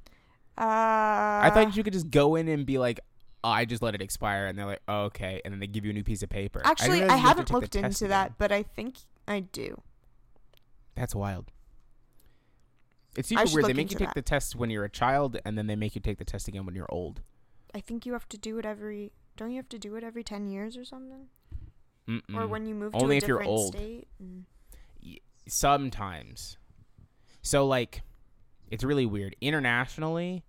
uh I thought you could just go in and be like, oh, I just let it expire, and they're like, oh, okay, and then they give you a new piece of paper. Actually, I to haven't looked into again. that, but I think I do. That's wild. It's super weird. They make you take that. the test when you're a child, and then they make you take the test again when you're old. I think you have to do it every. Don't you have to do it every ten years or something? Or Mm-mm. when you move Only to a different state? Only if you're old. state? Sometimes. So like, it's really weird. Internationally,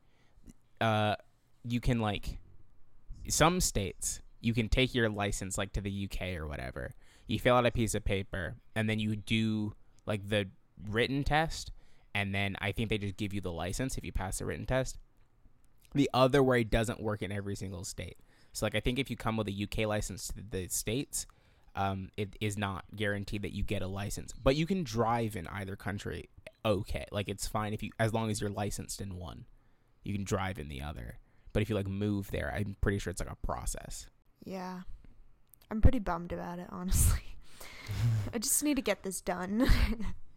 uh, you can like, some states you can take your license like to the UK or whatever. You fill out a piece of paper and then you do like the written test, and then I think they just give you the license if you pass the written test. The other way doesn't work in every single state. So like I think if you come with a UK license to the states, um, it is not guaranteed that you get a license. But you can drive in either country. Okay, like it's fine if you as long as you're licensed in one, you can drive in the other. But if you like move there, I'm pretty sure it's like a process. Yeah, I'm pretty bummed about it, honestly. I just need to get this done.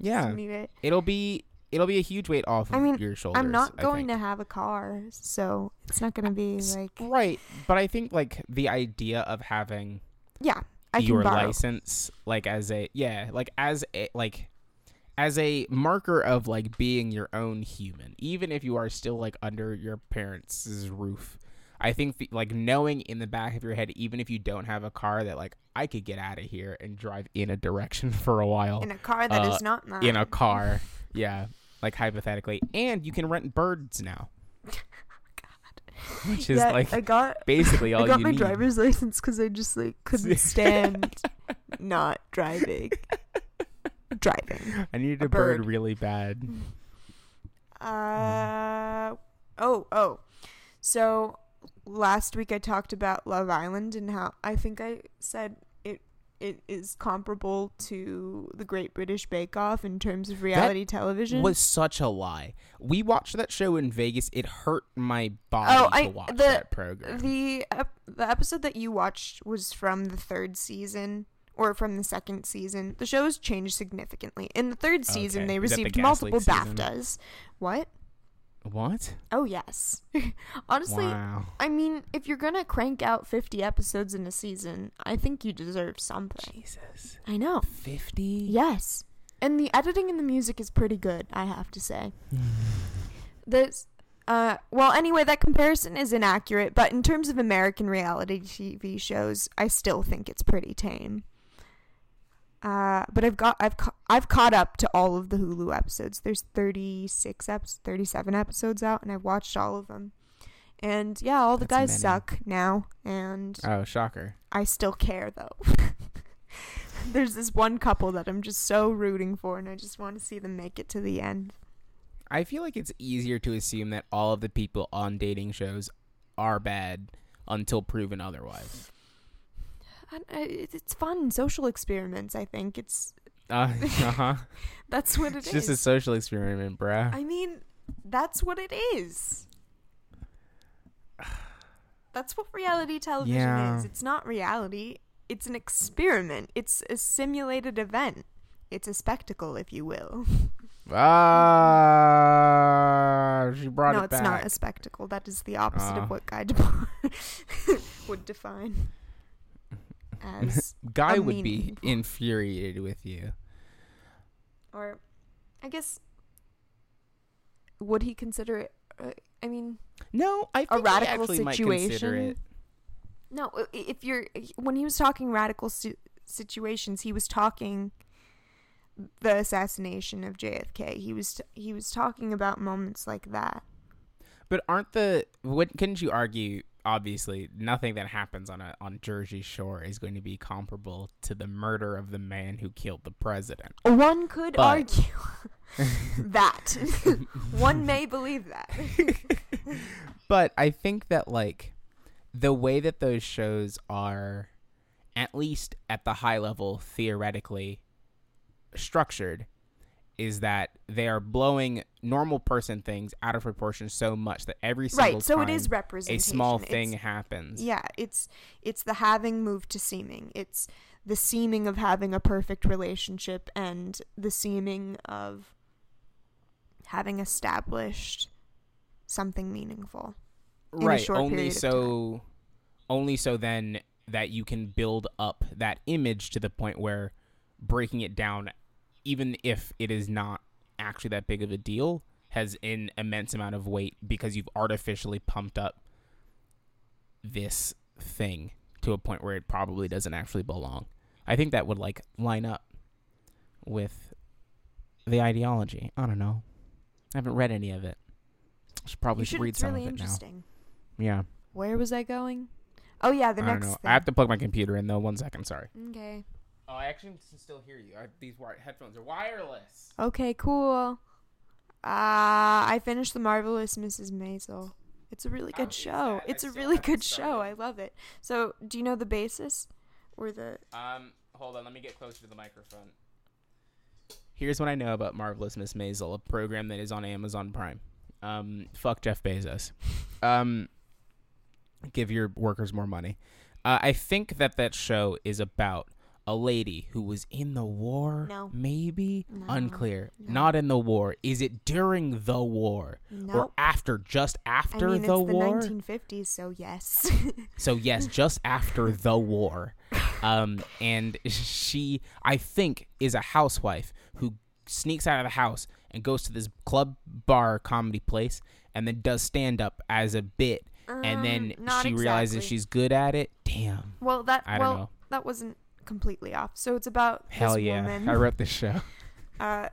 Yeah, need it. it'll be it'll be a huge weight off of I mean, your shoulders. I'm not going to have a car, so it's not going to be like. right, but I think like the idea of having Yeah, I your license like as a yeah like as a like as a marker of like being your own human even if you are still like under your parents' roof i think the, like knowing in the back of your head even if you don't have a car that like i could get out of here and drive in a direction for a while in a car that is uh, not mine. in a car yeah like hypothetically and you can rent birds now God. which is yeah, like I got basically all you need. I got my need. driver's license because I just like couldn't stand not driving. driving. I needed a a bird bird. really bad. Uh oh oh. So last week I talked about Love Island and how I think I said it is comparable to the Great British Bake Off in terms of reality television. Was such a lie. We watched that show in Vegas. It hurt my body Oh, to I- watch the- that program. the ep- the episode that you watched was from the third season or from the second season. The show has changed significantly. In the third season, Okay. they that the received multiple? BAFTAs. What? What? Oh yes. Honestly, wow. I mean, if you're gonna crank out 50 episodes in a season, I think you deserve something. Jesus. I know. 50? Yes. And the editing and the music is pretty good, I have to say. This uh well anyway, that comparison is inaccurate, but in terms of American reality TV shows, I still think it's pretty tame. Uh, but I've got I've ca- I've caught up to all of the Hulu episodes. There's 36 eps, 37 episodes out, and I've watched all of them. And yeah, all the That's guys many. suck now, and Oh, shocker. I still care though. There's this one couple that I'm just so rooting for, and I just want to see them make it to the end. I feel like it's easier to assume that all of the people on dating shows are bad until proven otherwise. It's fun, social experiments. I think it's Uh huh. that's what it it's is. just a social experiment, bruh. I mean, that's what it is. That's what reality television Yeah. is. It's not reality. It's an experiment. It's a simulated event. It's a spectacle, if you will. Ah, she brought no, it it's back. not a spectacle. That is the opposite Ah. of what Guy Debord would define as, Guy a would be infuriated with you. or I guess, would he consider it? Uh, I mean, No, I think radical he actually might consider situation? it. no. If you're when he was talking radical si- situations, he was talking the assassination of JFK. He was he was talking about moments like that. But aren't the what couldn't you argue obviously nothing that happens on a on Jersey Shore is going to be comparable to the murder of the man who killed the president. One could But- argue that. One may believe that. but I think that like the way that those shows are at least at the high level theoretically structured is that they are blowing normal person things out of proportion so much that every single right. So time it is a representation. small It's- thing happens. Yeah, it's it's the having moved to seeming. It's the seeming of having a perfect relationship and the seeming of having established something meaningful. in a right short only so only so then that you can build up that image to the point where breaking it down even if it is not actually that big of a deal has an immense amount of weight because you've artificially pumped up this thing to a point where it probably doesn't actually belong i think that would like line up with the ideology i don't know i haven't read any of it I should probably You should, read some really of it now interesting. yeah Where was I going? Oh yeah, the I don't next know. thing. I have to plug my computer in though. One second, sorry. Okay. Oh, I actually can still hear you. I, these wi- headphones are wireless. Okay, cool. Uh, I finished The Marvelous Mrs. Maisel. It's a really good is show. that? It's a really haven't good show. I love it. So, do you know the basis or the Um, hold on. Let me get closer to the microphone. Here's what I know about Marvelous Miss Maisel, a program that is on Amazon Prime. Um, fuck Jeff Bezos. Um, give your workers more money. Uh, I think that that show is about a lady who was in the war. No. Maybe No. unclear. No. Not in the war. Is it during the war or Nope. after? Just I after mean, the it's war. the 1950s, so yes. So yes, just after the war, um, and she, I think, is a housewife who sneaks out of the house and goes to this club bar comedy place, and then does stand up as a bit, and then Um, she realizes she's good at it. Damn, well that I don't well know. that wasn't completely off. So it's about Hell yeah, woman. I wrote this show. uh,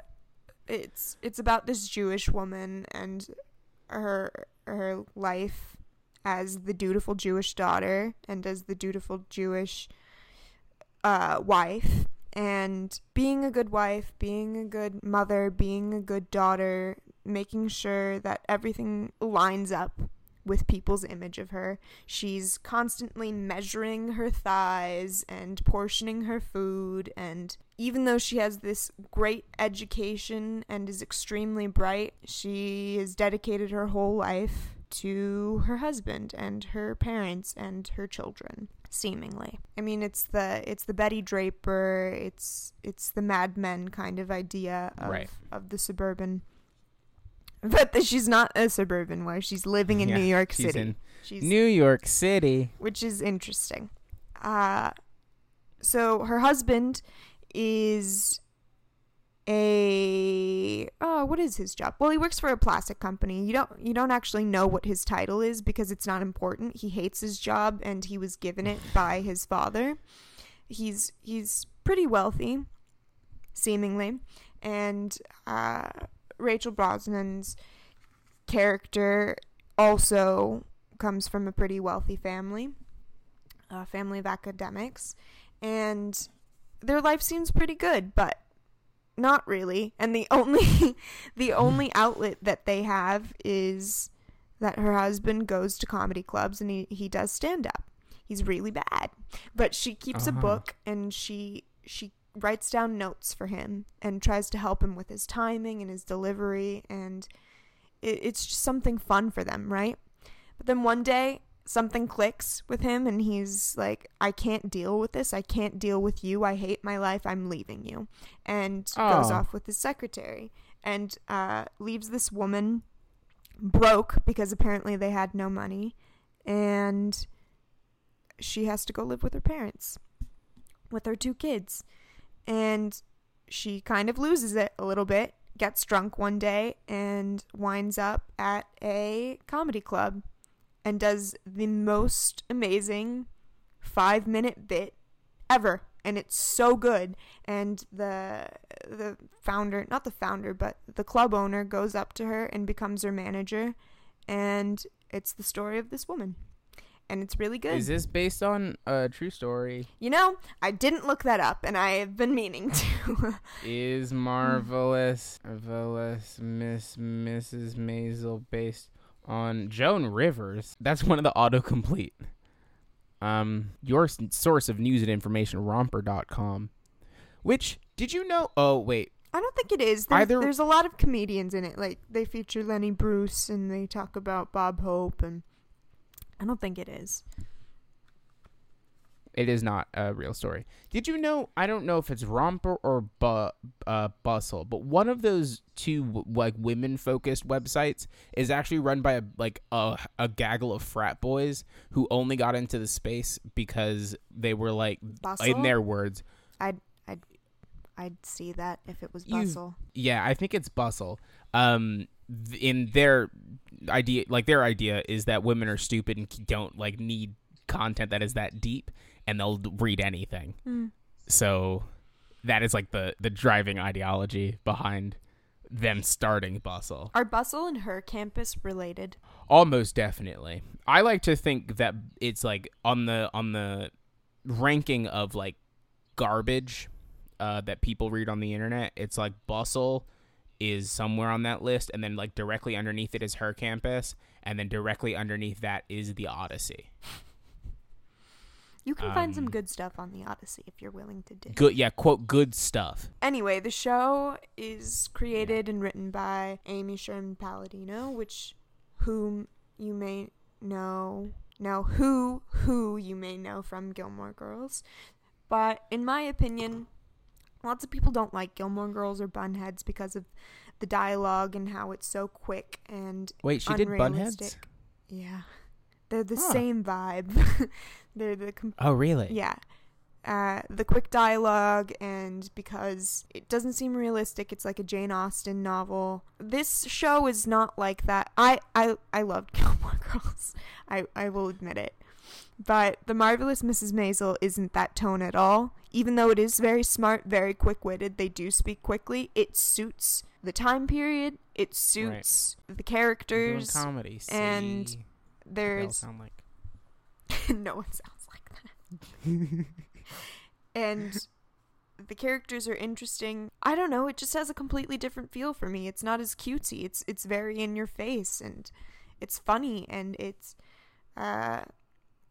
it's it's about this Jewish woman and her her life as the dutiful Jewish daughter and as the dutiful Jewish uh, wife. And being a good wife, being a good mother, being a good daughter, making sure that everything lines up with people's image of her. She's constantly measuring her thighs and portioning her food. And even though she has this great education and is extremely bright, she has dedicated her whole life to her husband and her parents and her children seemingly i mean it's the it's the betty draper it's it's the mad men kind of idea of Right. of the suburban but that she's not a suburban wife. She's living in Yeah, New York she's City. in she's New York City. which is interesting. Uh, so her husband is a oh, what is his job? Well, he works for a plastic company. You don't you don't actually know what his title is because it's not important. He hates his job and he was given it by his father. He's he's pretty wealthy, seemingly, and uh, Rachel Brosnahan's character also comes from a pretty wealthy family, a family of academics, and their life seems pretty good, but not really. And the only the only outlet that they have is that her husband goes to comedy clubs and he, he does stand up. He's really bad. But she keeps Uh-huh. a book and she she writes down notes for him and tries to help him with his timing and his delivery and it, it's just something fun for them, right? But then one day something clicks with him and he's like, I can't deal with this. I can't deal with you. I hate my life. I'm leaving you. And goes Oh. off with his secretary and uh, leaves this woman broke because apparently they had no money. And she has to go live with her parents, with her two kids. And she kind of loses it a little bit, gets drunk one day, and winds up at a comedy club and does the most amazing five minute bit ever. And it's so good. And the the founder, not the founder, but the club owner goes up to her and becomes her manager. And it's the story of this woman. And it's really good. Is this based on a true story? You know, I didn't look that up, and I have been meaning to. Is marvelous, marvelous Miss Mrs. Maisel based on Joan Rivers? That's one of the autocomplete. Um, your source of news and information, romper.com. Which did you know? Oh wait, I don't think it is. There's, Either- there's a lot of comedians in it. Like they feature Lenny Bruce, and they talk about Bob Hope, and I don't think it is. it is not a real story. Did you know? I don't know if it's Romper or bu- uh, Bustle, but one of those two w- like women focused websites is actually run by a like a, a gaggle of frat boys who only got into the space because they were like Bustle. in their words. I'd I'd I'd see that if it was You- Bustle. Yeah, I think it's Bustle. Um, in their idea, like their idea is that women are stupid and don't like need content that is that deep, and they'll read anything. Hmm. So that is like the the driving ideology behind them starting Bustle. Are Bustle and her campus related? Almost definitely. I like to think that it's like on the on the ranking of like garbage uh, that people read on the internet. It's like Bustle is somewhere on that list, and then like directly underneath it is her campus, and then directly underneath that is the Odyssey. You can find some Um, good stuff on the Odyssey if you're willing to dig. Good, yeah, quote good stuff. Anyway, the show is created and written by Amy Sherman Palladino, which whom you may know now who who you may know from Gilmore Girls. But in my opinion, lots of people don't like Gilmore Girls or Bunheads because of the dialogue and how it's so quick and Wait, she did Bunheads. Yeah. They're the Huh. same vibe. They're the com- Oh, really? yeah. Uh, the quick dialogue, and because it doesn't seem realistic, it's like a Jane Austen novel. This show is not like that. I I I loved Gilmore Girls. I I will admit it. But the marvelous Mrs. Maisel isn't that tone at all. Even though it is very smart, very quick-witted, they do speak quickly. It suits the time period. It suits the Doing characters. comedy, and- see? All there's sound like. no one sounds like that. and the characters are interesting. I don't know, it just has a completely different feel for me. It's not as cutesy. It's it's very in your face and it's funny and it's uh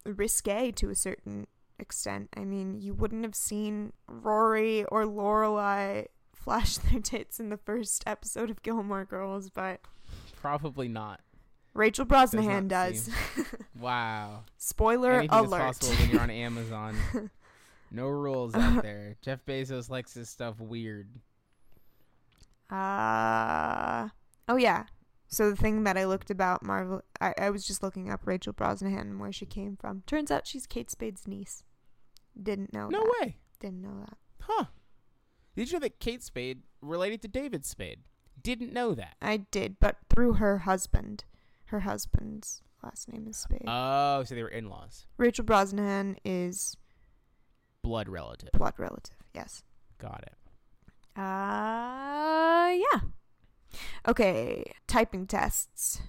risque to a certain extent. I mean, you wouldn't have seen Rory or Lorelai flash their tits in the first episode of Gilmore Girls, but Probably not. Rachel Does Brosnahan not does. Wow. Spoiler Anything is alert. possible when you're on Amazon. no rules out there. Jeff Bezos likes his stuff weird. Uh oh yeah. So the thing that I looked about Marvel, I, I was just looking up Rachel Brosnahan and where she came from. Turns out she's Kate Spade's niece. Didn't know. No that. way. Didn't know that. Huh. Did you know that Kate Spade related to David Spade? Didn't know that. I did, but through her husband. Her husband's last name is Spade. Oh, so they were in laws. Rachel Brosnahan is Blood relative. blood relative. Yes. Got it. Uh, yeah. Okay, typing tests.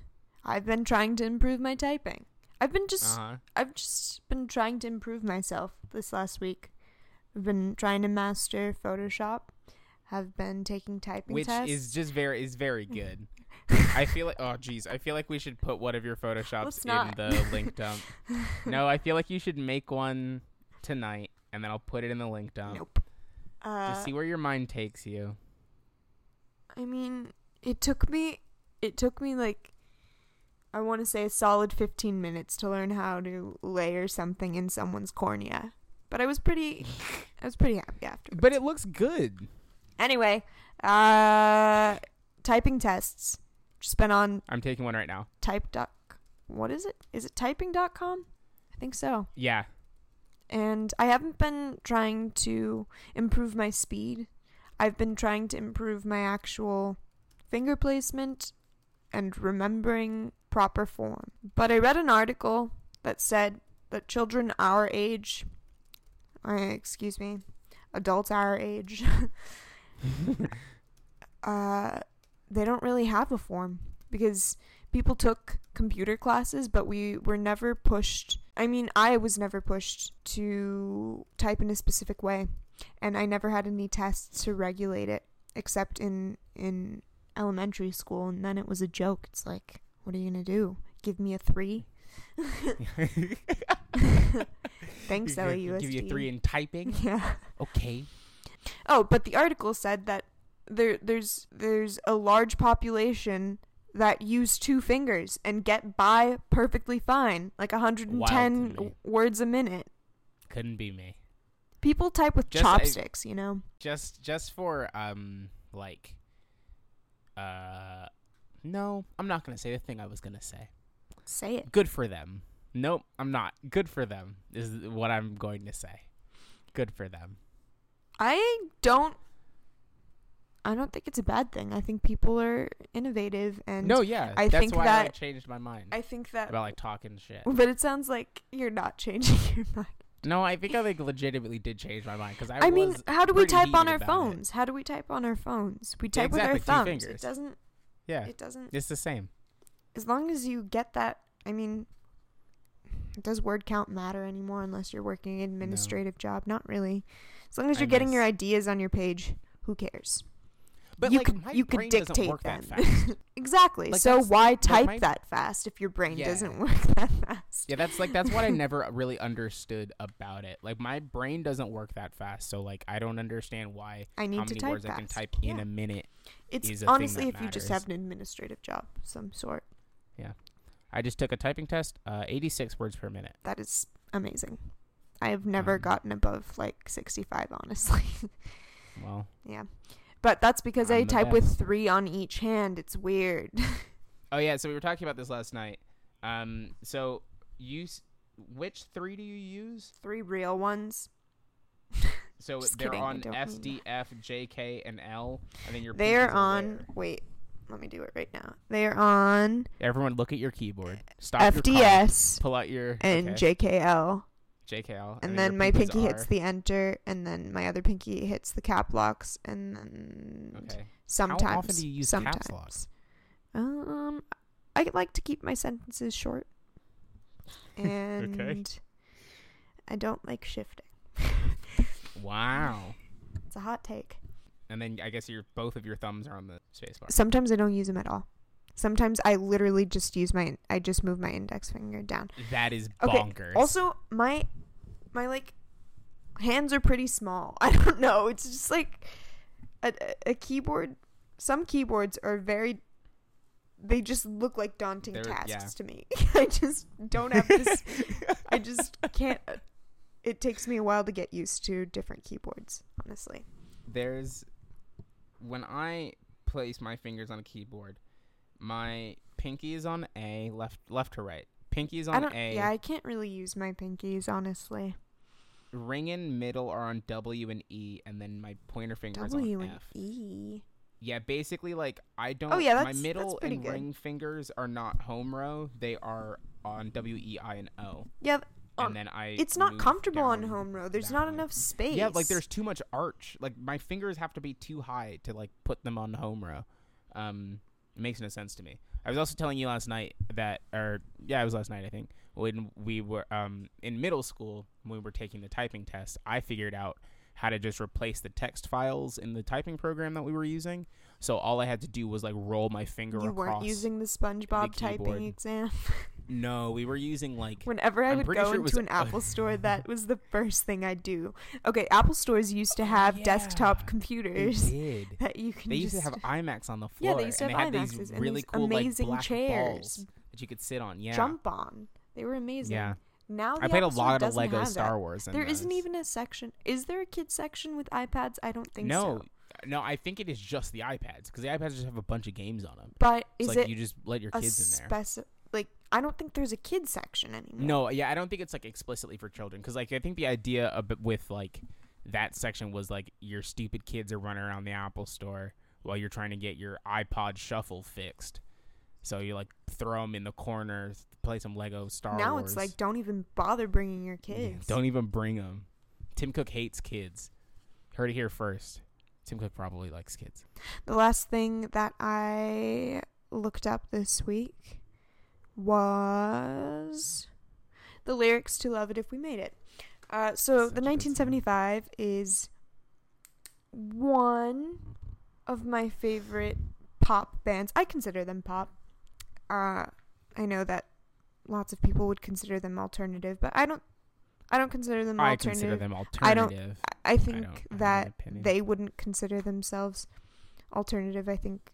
I've been trying to improve my typing. I've been just Uh huh. I've just been trying to improve myself this last week. I've been trying to master Photoshop. Have been taking typing Which tests. is just very is very good. I feel like oh geez, I feel like we should put one of your photoshops in the link dump. no, I feel like you should make one tonight, and then I'll put it in the link dump. nope. Uh, Just see where your mind takes you. I mean, it took me it took me like I want to say a solid 15 minutes to learn how to layer something in someone's cornea. But I was pretty I was pretty happy after. But it looks good. Anyway, uh typing tests. Just been on I'm taking one right now. type doc what is it? Is it typing.com? I think so. Yeah. And I haven't been trying to improve my speed. I've been trying to improve my actual finger placement and remembering proper form. But I read an article that said that children our age, uh, excuse me, adults our age, uh, they don't really have a form because people took computer classes, but we were never pushed. I mean, I was never pushed to type in a specific way, and I never had any tests to regulate it, except in in elementary school, and then it was a joke. It's like, what are you gonna do? Give me a three? Thanks, LAUSD. Give you a three in typing. Yeah. Okay. Oh, but the article said that there there's there's a large population that use two fingers and get by perfectly fine, like 110 Wild words a minute. Couldn't be me. People type with Just, I- chopsticks, you know. Just just for um like uh no, I'm not gonna say the thing I was gonna say. Say it. Good for them. Nope, I'm not. Good for them is what I'm going to say. Good for them. I don't I don't think it's a bad thing. I think people are innovative and no, yeah, I that's think why I that- like, changed my mind I think that about like talking shit. but it sounds like you're not changing your mind. No, I think I like legitimately did change my mind because I, I, mean, how do we type on our about it. phones? How do we type on our phones? We type with exactly, our two thumbs. fingers. It doesn't Yeah, it doesn't it's the same. as long as you get that i mean does word count matter anymore unless you're working an administrative job not really as long as you're getting miss- your ideas on your page who cares But you like could you could dictate work them that fast. exactly Like, so why type my- that fast if your brain Yeah. doesn't work that fast Yeah, that's like that's what I never really understood about it. Like my brain doesn't work that fast, so like I don't understand why i need how to many type words fast I can type yeah. in a minute. it's a honestly if you just have an administrative job of some sort Yeah. I just took a typing test, uh, 86 words per minute. that is amazing i have never Um, gotten above like 65 honestly Well, Yeah. But that's because I I'm the type with three on each hand. It's weird. oh yeah, so we were talking about this last night. Um, so you, which three do you use? three real ones. So they're kidding, on S, D, F, J, K, and L, and then your They're are on. where? Wait, let me do it right now. They're on Everyone, look at your keyboard. Stop your. FDS Pull out your and okay, JKL. JKL, And, your then my pinky hits the enter, and then my other pinky hits the cap locks, and then Okay. sometimes. often do you use sometimes. caps lock? Um, I like to keep my sentences short. and I don't like shifting. Wow. It's a hot take. And then I guess your both of your thumbs are on the spacebar. Sometimes I don't use them at all. Sometimes I literally just use my I just move my index finger down. That is Okay. bonkers. Also, my my like hands are pretty small. I don't know. It's just like a, a- a keyboard. Some keyboards are very. They just look like daunting They're- tasks yeah. to me. I just don't have this. I just can't. It takes me a while to get used to different keyboards. Honestly, there's when I place my fingers on a keyboard, my pinky is on A, left left to right. Pinky is on. A. Yeah, I can't really use my pinkies. Honestly, ring and middle are on W and E, and then my pointer finger W is on and F. E. Yeah, basically, like I don't. Oh, yeah, that's, my middle that's and good. ring fingers are not home row; they are on W, E, I, and O. Yeah, um, and then I. it's not comfortable on home row. There's not way. enough space. Yeah, like there's too much arch. Like my fingers have to be too high to like put them on home row. Um, it makes no sense to me. I was also telling you last night that, or yeah, it was last night I think when we were um in middle school when we were taking the typing test. I figured out how to just replace the text files in the typing program that we were using. So all I had to do was like roll my finger You across. weren't using the SpongeBob the typing exam. no, we were using like Whenever I I'm would go sure into an Apple store, that was the first thing I'd do. Okay, Apple stores used to oh, have desktop Oh, they computers did. that you can They used just to have iMacs on the floor. Yeah, they used to and have they had these and really these cool amazing like black chairs. that you could sit on. Yeah, jump on. They were amazing. Yeah, Now I played a lot of Lego Star. Wars. There isn't even a section. Is there a kids section with iPads? I don't think no, so. no. No, I think it is just the iPads because the iPads just have a bunch of games on them. But It's is like it you just let your kids in there. I don't think there's a kids section anymore. No, yeah, I don't think it's like explicitly for children because like I think the idea of with like that section was like your stupid kids are running around the Apple Store while you're trying to get your iPod Shuffle fixed. So you like throw them in the corner, play some Lego Star now Wars. Now it's like don't even bother bringing your Yeah, kids. don't even bring them. Tim Cook hates kids. Heard it here first. Tim Cook probably likes kids. The last thing that I looked up this week was the lyrics to Love It If We Made It. Uh, so Such the a song. 1975 is one of my favorite pop bands. I consider them pop. Uh, I know that lots of people would consider them alternative, but I don't. I don't consider them I alternative. consider them alternative. I don't-. I- I think don't have an that they wouldn't consider themselves alternative. I think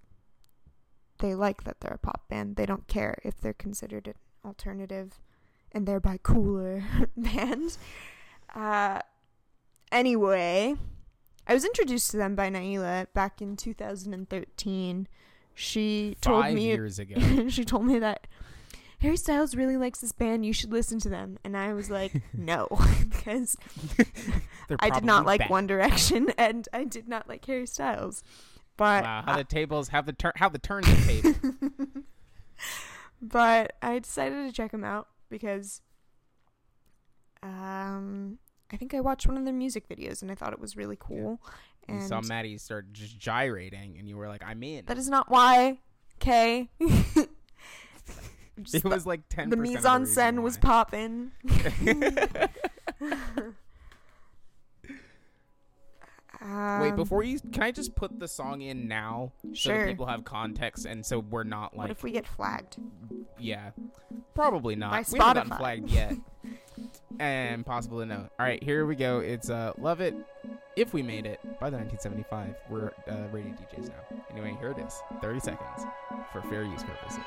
they like that they're a pop band. They don't care if they're considered an alternative and thereby cooler band. Uh, anyway, I was introduced to them by Naila back in 2013. She told me years ago. she told me that Harry Styles really likes this band. You should listen to them. And I was like, no, because I did not like bad. One Direction, and I did not like Harry Styles. But Wow, how I- the tables have the turn how the turns the table. but I decided to check them out because um I think I watched one of their music videos and I thought it was really cool. you And saw Matty start just gyrating, and you were like, "I'm in." that is not why, okay? it was like ten. the mise en scène was popping. Wait, Um, before you, can I just put the song in now so that people have context, and so we're not like. what like, if we get flagged? yeah, probably not. By we haven't gotten flagged yet, and possible to know. All right, here we go. It's uh, "Love It," if we made it by the 1975. We're uh, radio DJs now. Anyway, here it is. 30 seconds for fair use purposes.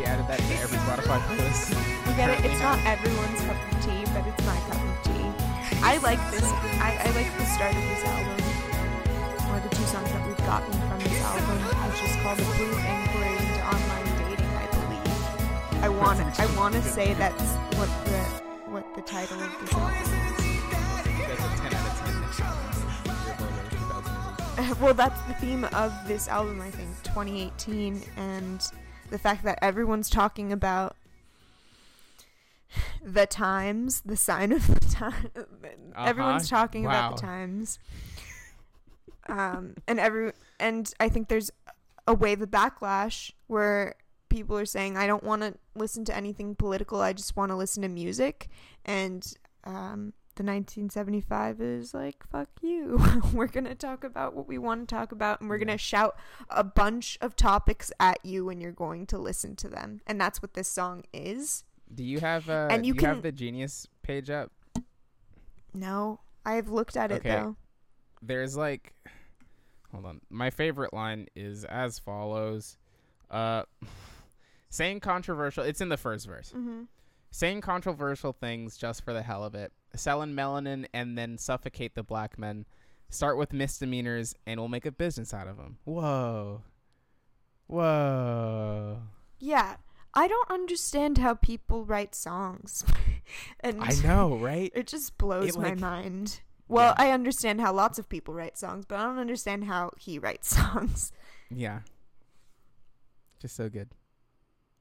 Already added that to every Spotify playlist? You get it? It's not everyone's cup of tea, but it's my cup of tea. I like this. I, I like the start of this album, or the two songs that we've gotten from this album, which is called "A Brief Inquiry into Online Dating." I believe. I want. I want to say that's what the what the title of this album is. That's a 10 out of 10. Your brother, 2008. well, that's the theme of this album, I think, 2018, and the fact that everyone's talking about the times, the sign of the time. Everyone's talking about the times. Um, and every and I think there's a wave of backlash where people are saying, "I don't want to listen to anything political. I just want to listen to music," and um, the 1975 is like, fuck you. we're going to talk about what we want to talk about, and we're going to shout a bunch of topics at you, and you're going to listen to them. And that's what this song is. Do you have uh, And you do you have the Genius page up? No, I've looked at it though. There's like, hold on. My favorite line is as follows: uh, saying controversial. It's in the first verse. Mm-hmm. Saying controversial things just for the hell of it. Selling melanin and then suffocate the black men. Start with misdemeanors and we'll make a business out of them. Whoa. Whoa. Yeah, I don't understand how people write songs. and I know, right? It just blows It, my mind. Well, I understand how lots of people write songs, but I don't understand how he writes songs. Yeah. Just so good.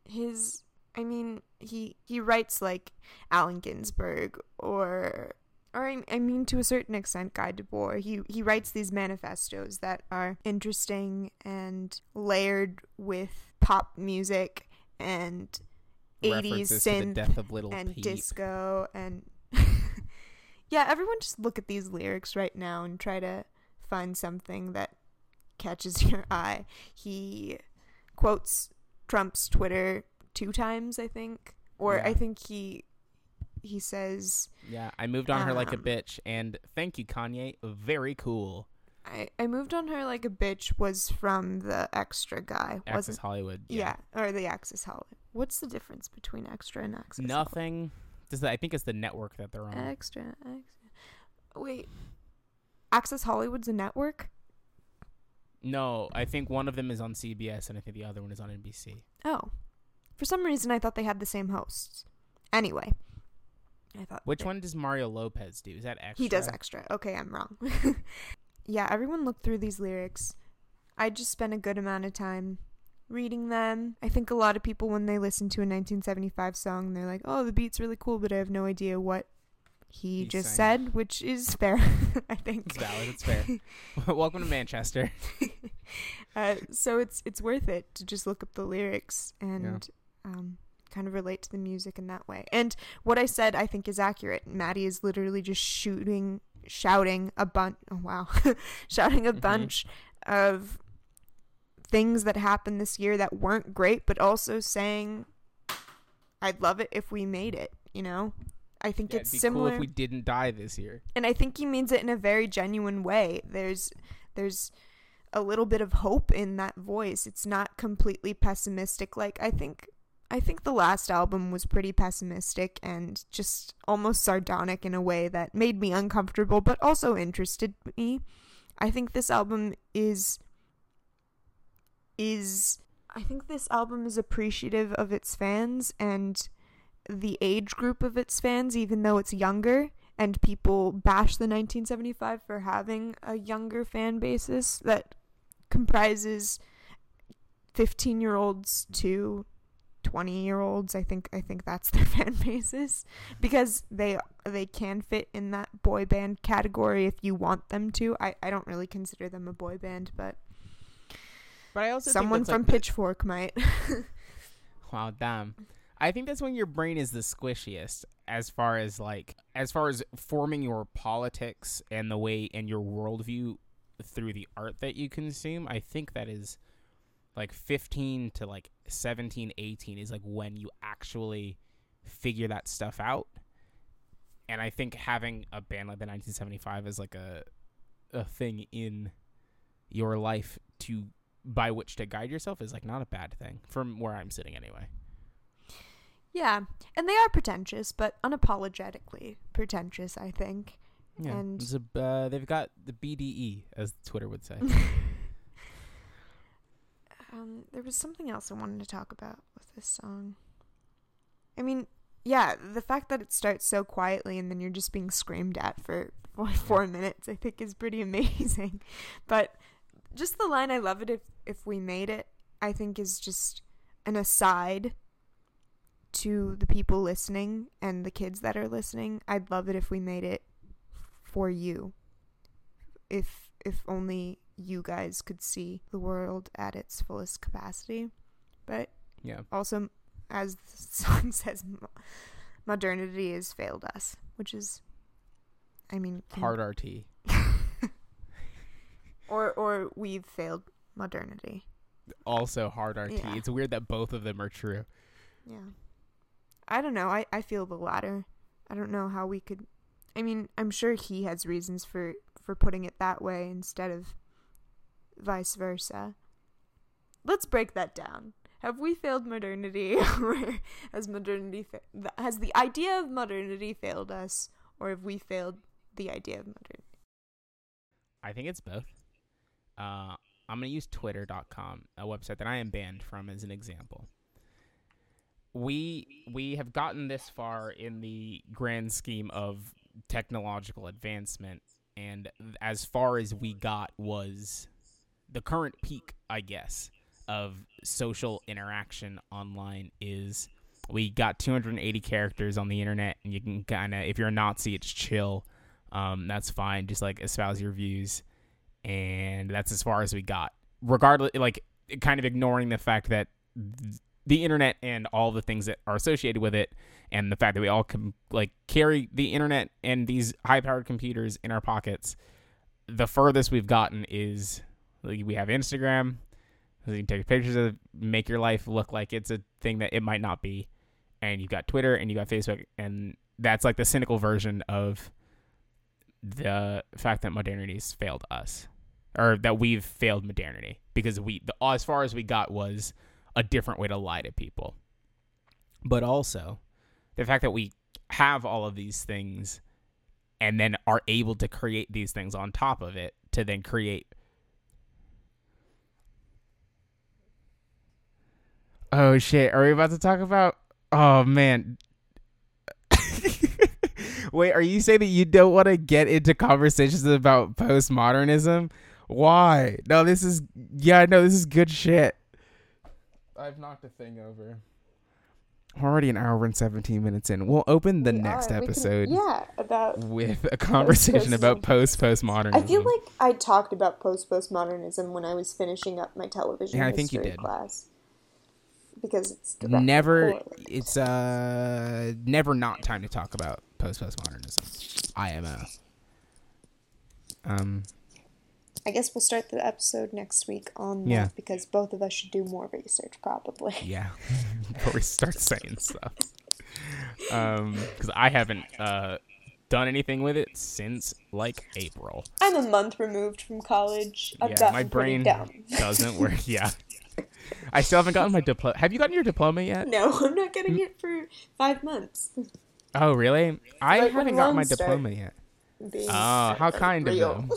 His, I mean, he he writes like Allen Ginsberg or or I, I mean to a certain extent Guy Debord. He he writes these manifestos that are interesting and layered with pop music and 80s References to the synth death of little and Peep. disco and yeah everyone just look at these lyrics right now and try to find something that catches your eye he quotes trump's twitter two times i think or Yeah. i think he he says Yeah, I moved on her like a Um, bitch, and thank you, Kanye. Very cool. I, I moved on her like a bitch was from the extra guy Access wasn't Hollywood. yeah. or the access hollywood what's the difference between extra and access Hollywood? Nothing. Does that, I think it's the network that they're on. Extra, extra. Wait, Access Hollywood's a network? no, I think one of them is on CBS, and I think the other one is on NBC. Oh, for some reason I thought they had the same hosts. Anyway, I thought Which they- one does Mario Lopez do? Is that extra? He does extra. Okay, I'm wrong. yeah, everyone look through these lyrics. I just spent a good amount of time reading them. I think a lot of people when they listen to a 1975 song, they're like, "Oh, the beat's really cool," but I have no idea what he He's just saying. said, which is fair, I think. It's valid. It's fair. Welcome to Manchester. uh, so it's it's worth it to just look up the lyrics and um, kind of relate to the music in that way. And what I said, I think, is accurate. Matty is literally just shooting, shouting a bunch. Oh wow, shouting a Mhm. bunch of things that happened this year that weren't great, but also saying, "I'd love it if we made it." You know. I think Yeah, it's similar cool if we didn't die this year. and I think he means it in a very genuine way. There's there's a little bit of hope in that voice. It's not completely pessimistic like I think I think the last album was pretty pessimistic and just almost sardonic in a way that made me uncomfortable but also interested me. I think this album is is I think this album is appreciative of its fans and the age group of its fans even though it's younger and people bash the 1975 for having a younger fan basis that comprises 15 year olds to 20 year olds i think i think that's their fan basis because they they can fit in that boy band category if you want them to i, I don't really consider them a boy band but But I also someone from like, the- pitchfork might Wow, damn. I think that's when your brain is the squishiest as far as like as far as forming your politics and the way and your worldview through the art that you consume. I think that is like 15 to like 17, 18 is like when you actually figure that stuff out. And I think having a band like the 1975 is like a a thing in your life to by which to guide yourself is like not a bad thing from where I'm sitting anyway. Yeah, and they are pretentious, but unapologetically pretentious. I think. Yeah, And- a, uh, they've got the BDE as Twitter would say. Um, there was something else I wanted to talk about with this song. I mean, yeah, the fact that it starts so quietly and then you're just being screamed at for four, four minutes, I think, is pretty amazing. But just the line, "I love it if if we made it," I think is just an aside to the people listening and the kids that are listening. I'd love it if we made it for you. If if only you guys could see the world at its fullest capacity. But yeah, also, as the song says, modernity has failed us, which is, I mean, hard RT. or or we've failed modernity. Also hard RT. Yeah. It's weird that both of them are true. Yeah. I don't know. I, I feel the latter. I don't know how we could. I mean, I'm sure he has reasons for, for putting it that way instead of vice versa. Let's break that down. Have we failed modernity, or has modernity fa- has the idea of modernity failed us, or have we failed the idea of modernity? I think it's both. Uh, I'm going to use twitter.com, a website that I am banned from as an example. We we have gotten this far in the grand scheme of technological advancement and as far as we got was the current peak, I guess, of social interaction online is we got 280 characters on the internet and you can kind of if you're a Nazi, it's chill. Um, that's fine. Just like espouse your views, and that's as far as we got. Regardless, like kind of ignoring the fact that th- the internet and all the things that are associated with it, and the fact that we all can like carry the internet and these high-powered computers in our pockets. The furthest we've gotten is like, we have Instagram. so You can take pictures of, make your life look like it's a thing that it might not be, and you've got Twitter and you've got Facebook, and that's like the cynical version of the fact that modernity's failed us. Or that we've failed modernity. Because we the, as far as we got was a different way to lie to people. But also the fact that we have all of these things and then are able to create these things on top of it to then create oh shit are we about to talk about oh man Wait, are you saying that you don't want to get into conversations about postmodernism? Why? No, this is yeah, no, this is good shit. I've knocked a thing over. We're already an hour and seventeen minutes in. We'll open the We next are. We can- episode yeah, about. with a conversation about post postmodernism. I feel like I talked about post postmodernism when I was finishing up my television Yeah, I think you history did. class because it's never correlated. it's uh never not time to talk about post postmodernism. IMO. Um I guess we'll start the episode next week on that Yeah. because both of us should do more research probably. Yeah, before we start saying stuff. Um, because I haven't uh done anything with it since like April. I'm a month removed from college. I've yeah, my brain doesn't work. Yeah, I still haven't gotten my diploma. Have you gotten your diploma yet? No, I'm not getting it for five months. Oh, really? I Like haven't gotten my diploma yet. Oh, how kind of real. them.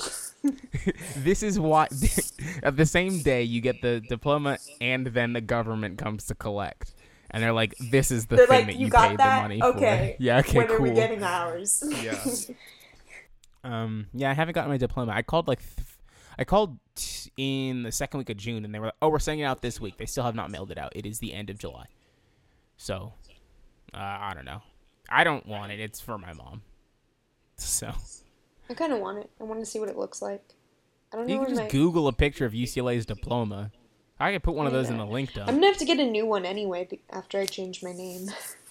this is why at the same day you get the diploma and then the government comes to collect. And they're like, this is the They're thing like, that you you, paid that? the money Okay. for. Yeah, okay, when cool. are we getting ours? Yeah. Um, yeah, I haven't gotten my diploma. I called like, th- I called t- in the second week of June, and they were like, "Oh, we're sending it out this week." They still have not mailed it out. It is the end of July, so uh, I don't know. I don't want it. It's for my mom. So I kind of want it. I want to see what it looks like. I don't know you can just my. Google a picture of UCLA's diploma. I could put one of those in the link dump. I'm gonna have to get a new one anyway after I change my name.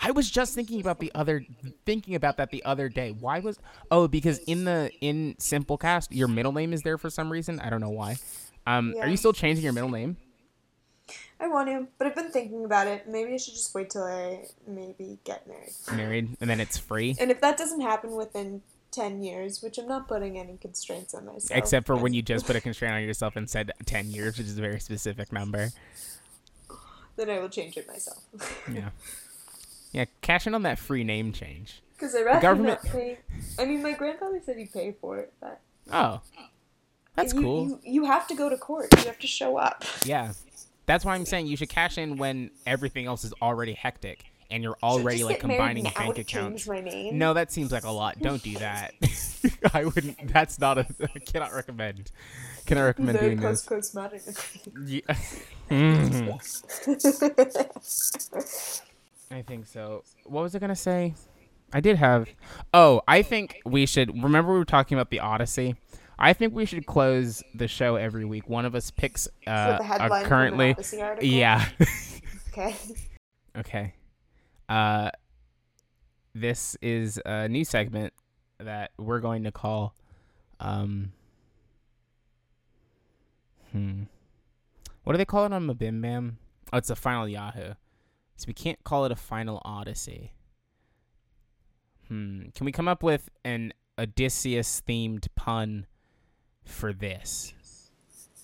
I was just thinking about the other thinking about that the other day. Why was oh because in the in Simplecast your middle name is there for some reason. I don't know why. Um, are you still changing your middle name? I want to, but I've been thinking about it. Maybe I should just wait till I maybe get married. Married and then it's free. And if that doesn't happen within ten years, which I'm not putting any constraints on myself. Except for when you just put a constraint on yourself and said 10 years, which is a very specific number. then I will change it myself. Yeah. Yeah, cash in on that free name change. Because I rather government- not pay. I mean, my grandfather said he'd pay for it, but Oh. That's you, cool. You, you have to go to court. You have to show up. Yeah. That's why I'm saying you should cash in when everything else is already hectic and you're already like combining bank accounts. My name. No, that seems like a lot. Don't do that. I wouldn't. That's not a. I cannot recommend. Can I recommend Very doing this? post postmodern. Yeah. Mhm. I think so. What was I gonna say? I did have. Oh, I think we should. Remember we were talking about the Odyssey. I think we should close the show every week. One of us picks uh, a currently. from an Odyssey article. Yeah. Okay. Okay. Uh, this is a new segment that we're going to call. Um. Hmm. What do they call it on Mabim Bam? Oh, it's a final Yahoo. So we can't call it a final Odyssey. Hmm. Can we come up with an Odysseus themed pun for this?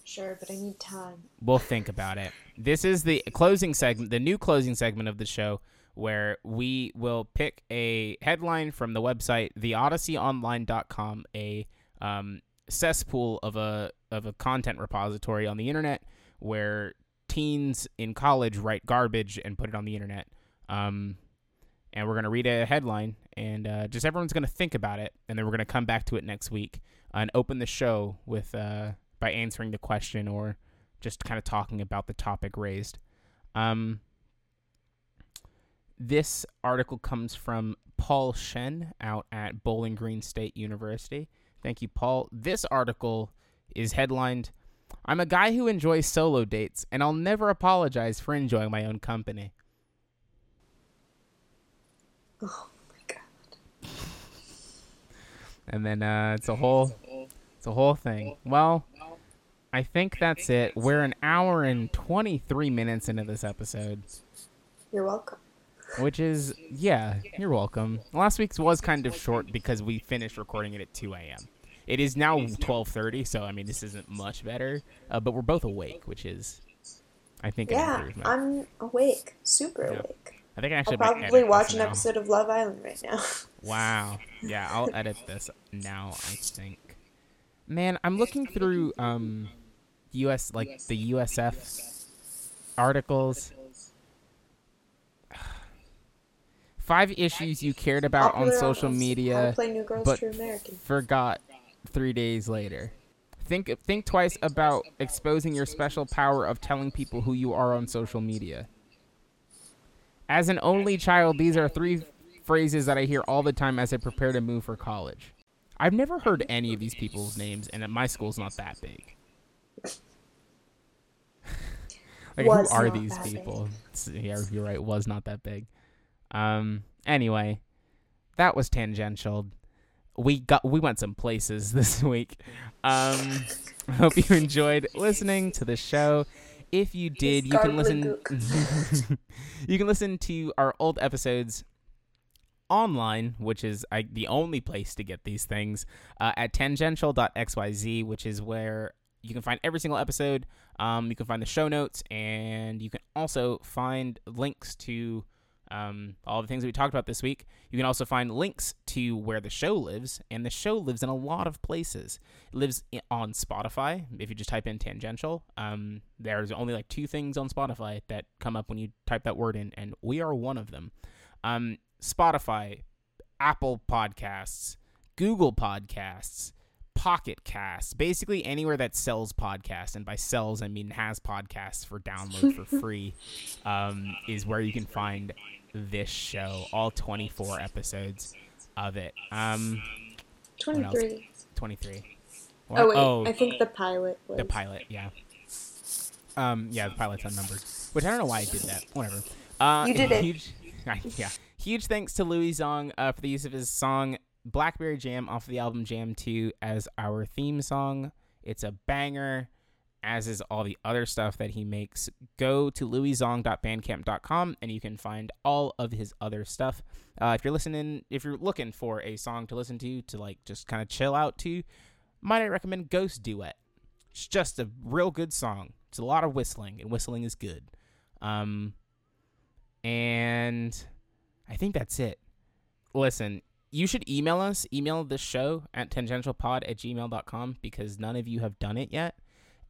Sure, but I need time. We'll think about it. This is the closing segment, the new closing segment of the show, where we will pick a headline from the website theodysseyonline.com, a um, cesspool of a of a content repository on the internet where teens in college write garbage and put it on the internet. Um, and we're gonna read a headline, and uh, just everyone's gonna think about it, and then we're gonna come back to it next week and open the show with uh, by answering the question or just kind of talking about the topic raised. Um, this article comes from Paul Shen out at Bowling Green State University. Thank you, Paul. This article is headlined I'm a guy who enjoys solo dates, and I'll never apologize for enjoying my own company. Oh my god. And then uh, it's a whole it's a whole thing. Well, I think that's it. We're an hour and 23 minutes into this episode. You're welcome. Which is, yeah, you're welcome. Last week's was kind of short because we finished recording it at 2 a.m. It is now 12:30, so I mean this isn't much better, uh, but we're both awake, which is, I think, Yeah. I'm awake. Super Yeah. awake. I think I I'll actually probably watch an now. episode of Love Island right now. Wow. Yeah, I'll edit this now. I think. Man, I'm looking through um, US like the USF articles. Five issues you cared about on social Almost. How to media, play New Girls but forgot three days later. Think think twice about exposing your special power of telling people who you are on social media. As an only child, these are three phrases that I hear all the time as I prepare to move for college. I've never heard any of these people's names, and my school's not that big. like, Was who are these people? Yeah, you're right. Was not that big. Um. Anyway, that was tangential. We got we went some places this week. Um. I hope you enjoyed listening to the show. If you did, you can listen. you can listen to our old episodes online, which is I, the only place to get these things, uh, at tangential.xyz, which is where you can find every single episode. Um, you can find the show notes, and you can also find links to um, all the things that we talked about this week. You can also find links to where the show lives, and the show lives in a lot of places. It lives on Spotify. If you just type in tangential, um, there's only like two things on Spotify that come up when you type that word in, and we are one of them. Um, Spotify, Apple Podcasts, Google Podcasts, Pocket Casts, basically anywhere that sells podcasts, and by sells I mean has podcasts for download for free, um, is where you can find this show, all 24 episodes of it. Um, else? 23. 23. Oh, wait. I think the pilot was. the pilot, yeah. Um, yeah, the pilot's unnumbered, which I don't know why I did that. Whatever. Uh, You did it. Huge, yeah. Huge thanks to Louis Zong uh, for the use of his song "Blackberry Jam" off of the album Jam 2 as our theme song. It's a banger, as is all the other stuff that he makes. Go to louiszong.bandcamp.com and you can find all of his other stuff. Uh, if you're listening, if you're looking for a song to listen to, to like just kind of chill out to, might I recommend Ghost Duet. It's just a real good song. It's a lot of whistling, and whistling is good. Um, and I think that's it. Listen, you should email us, email this show at tangentialpod at gmail.com because none of you have done it yet.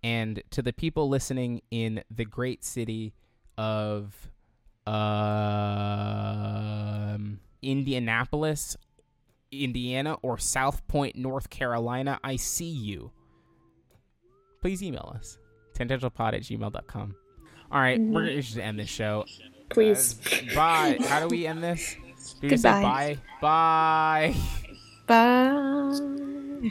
And to the people listening in the great city of um, Indianapolis, Indiana, or South Point, North Carolina, I see you. Please email us. Tangentialpod at gmail.com. All right, we're going to end this show. Please. Uh, bye. How do we end this? Do Goodbye. bye? Bye. Bye.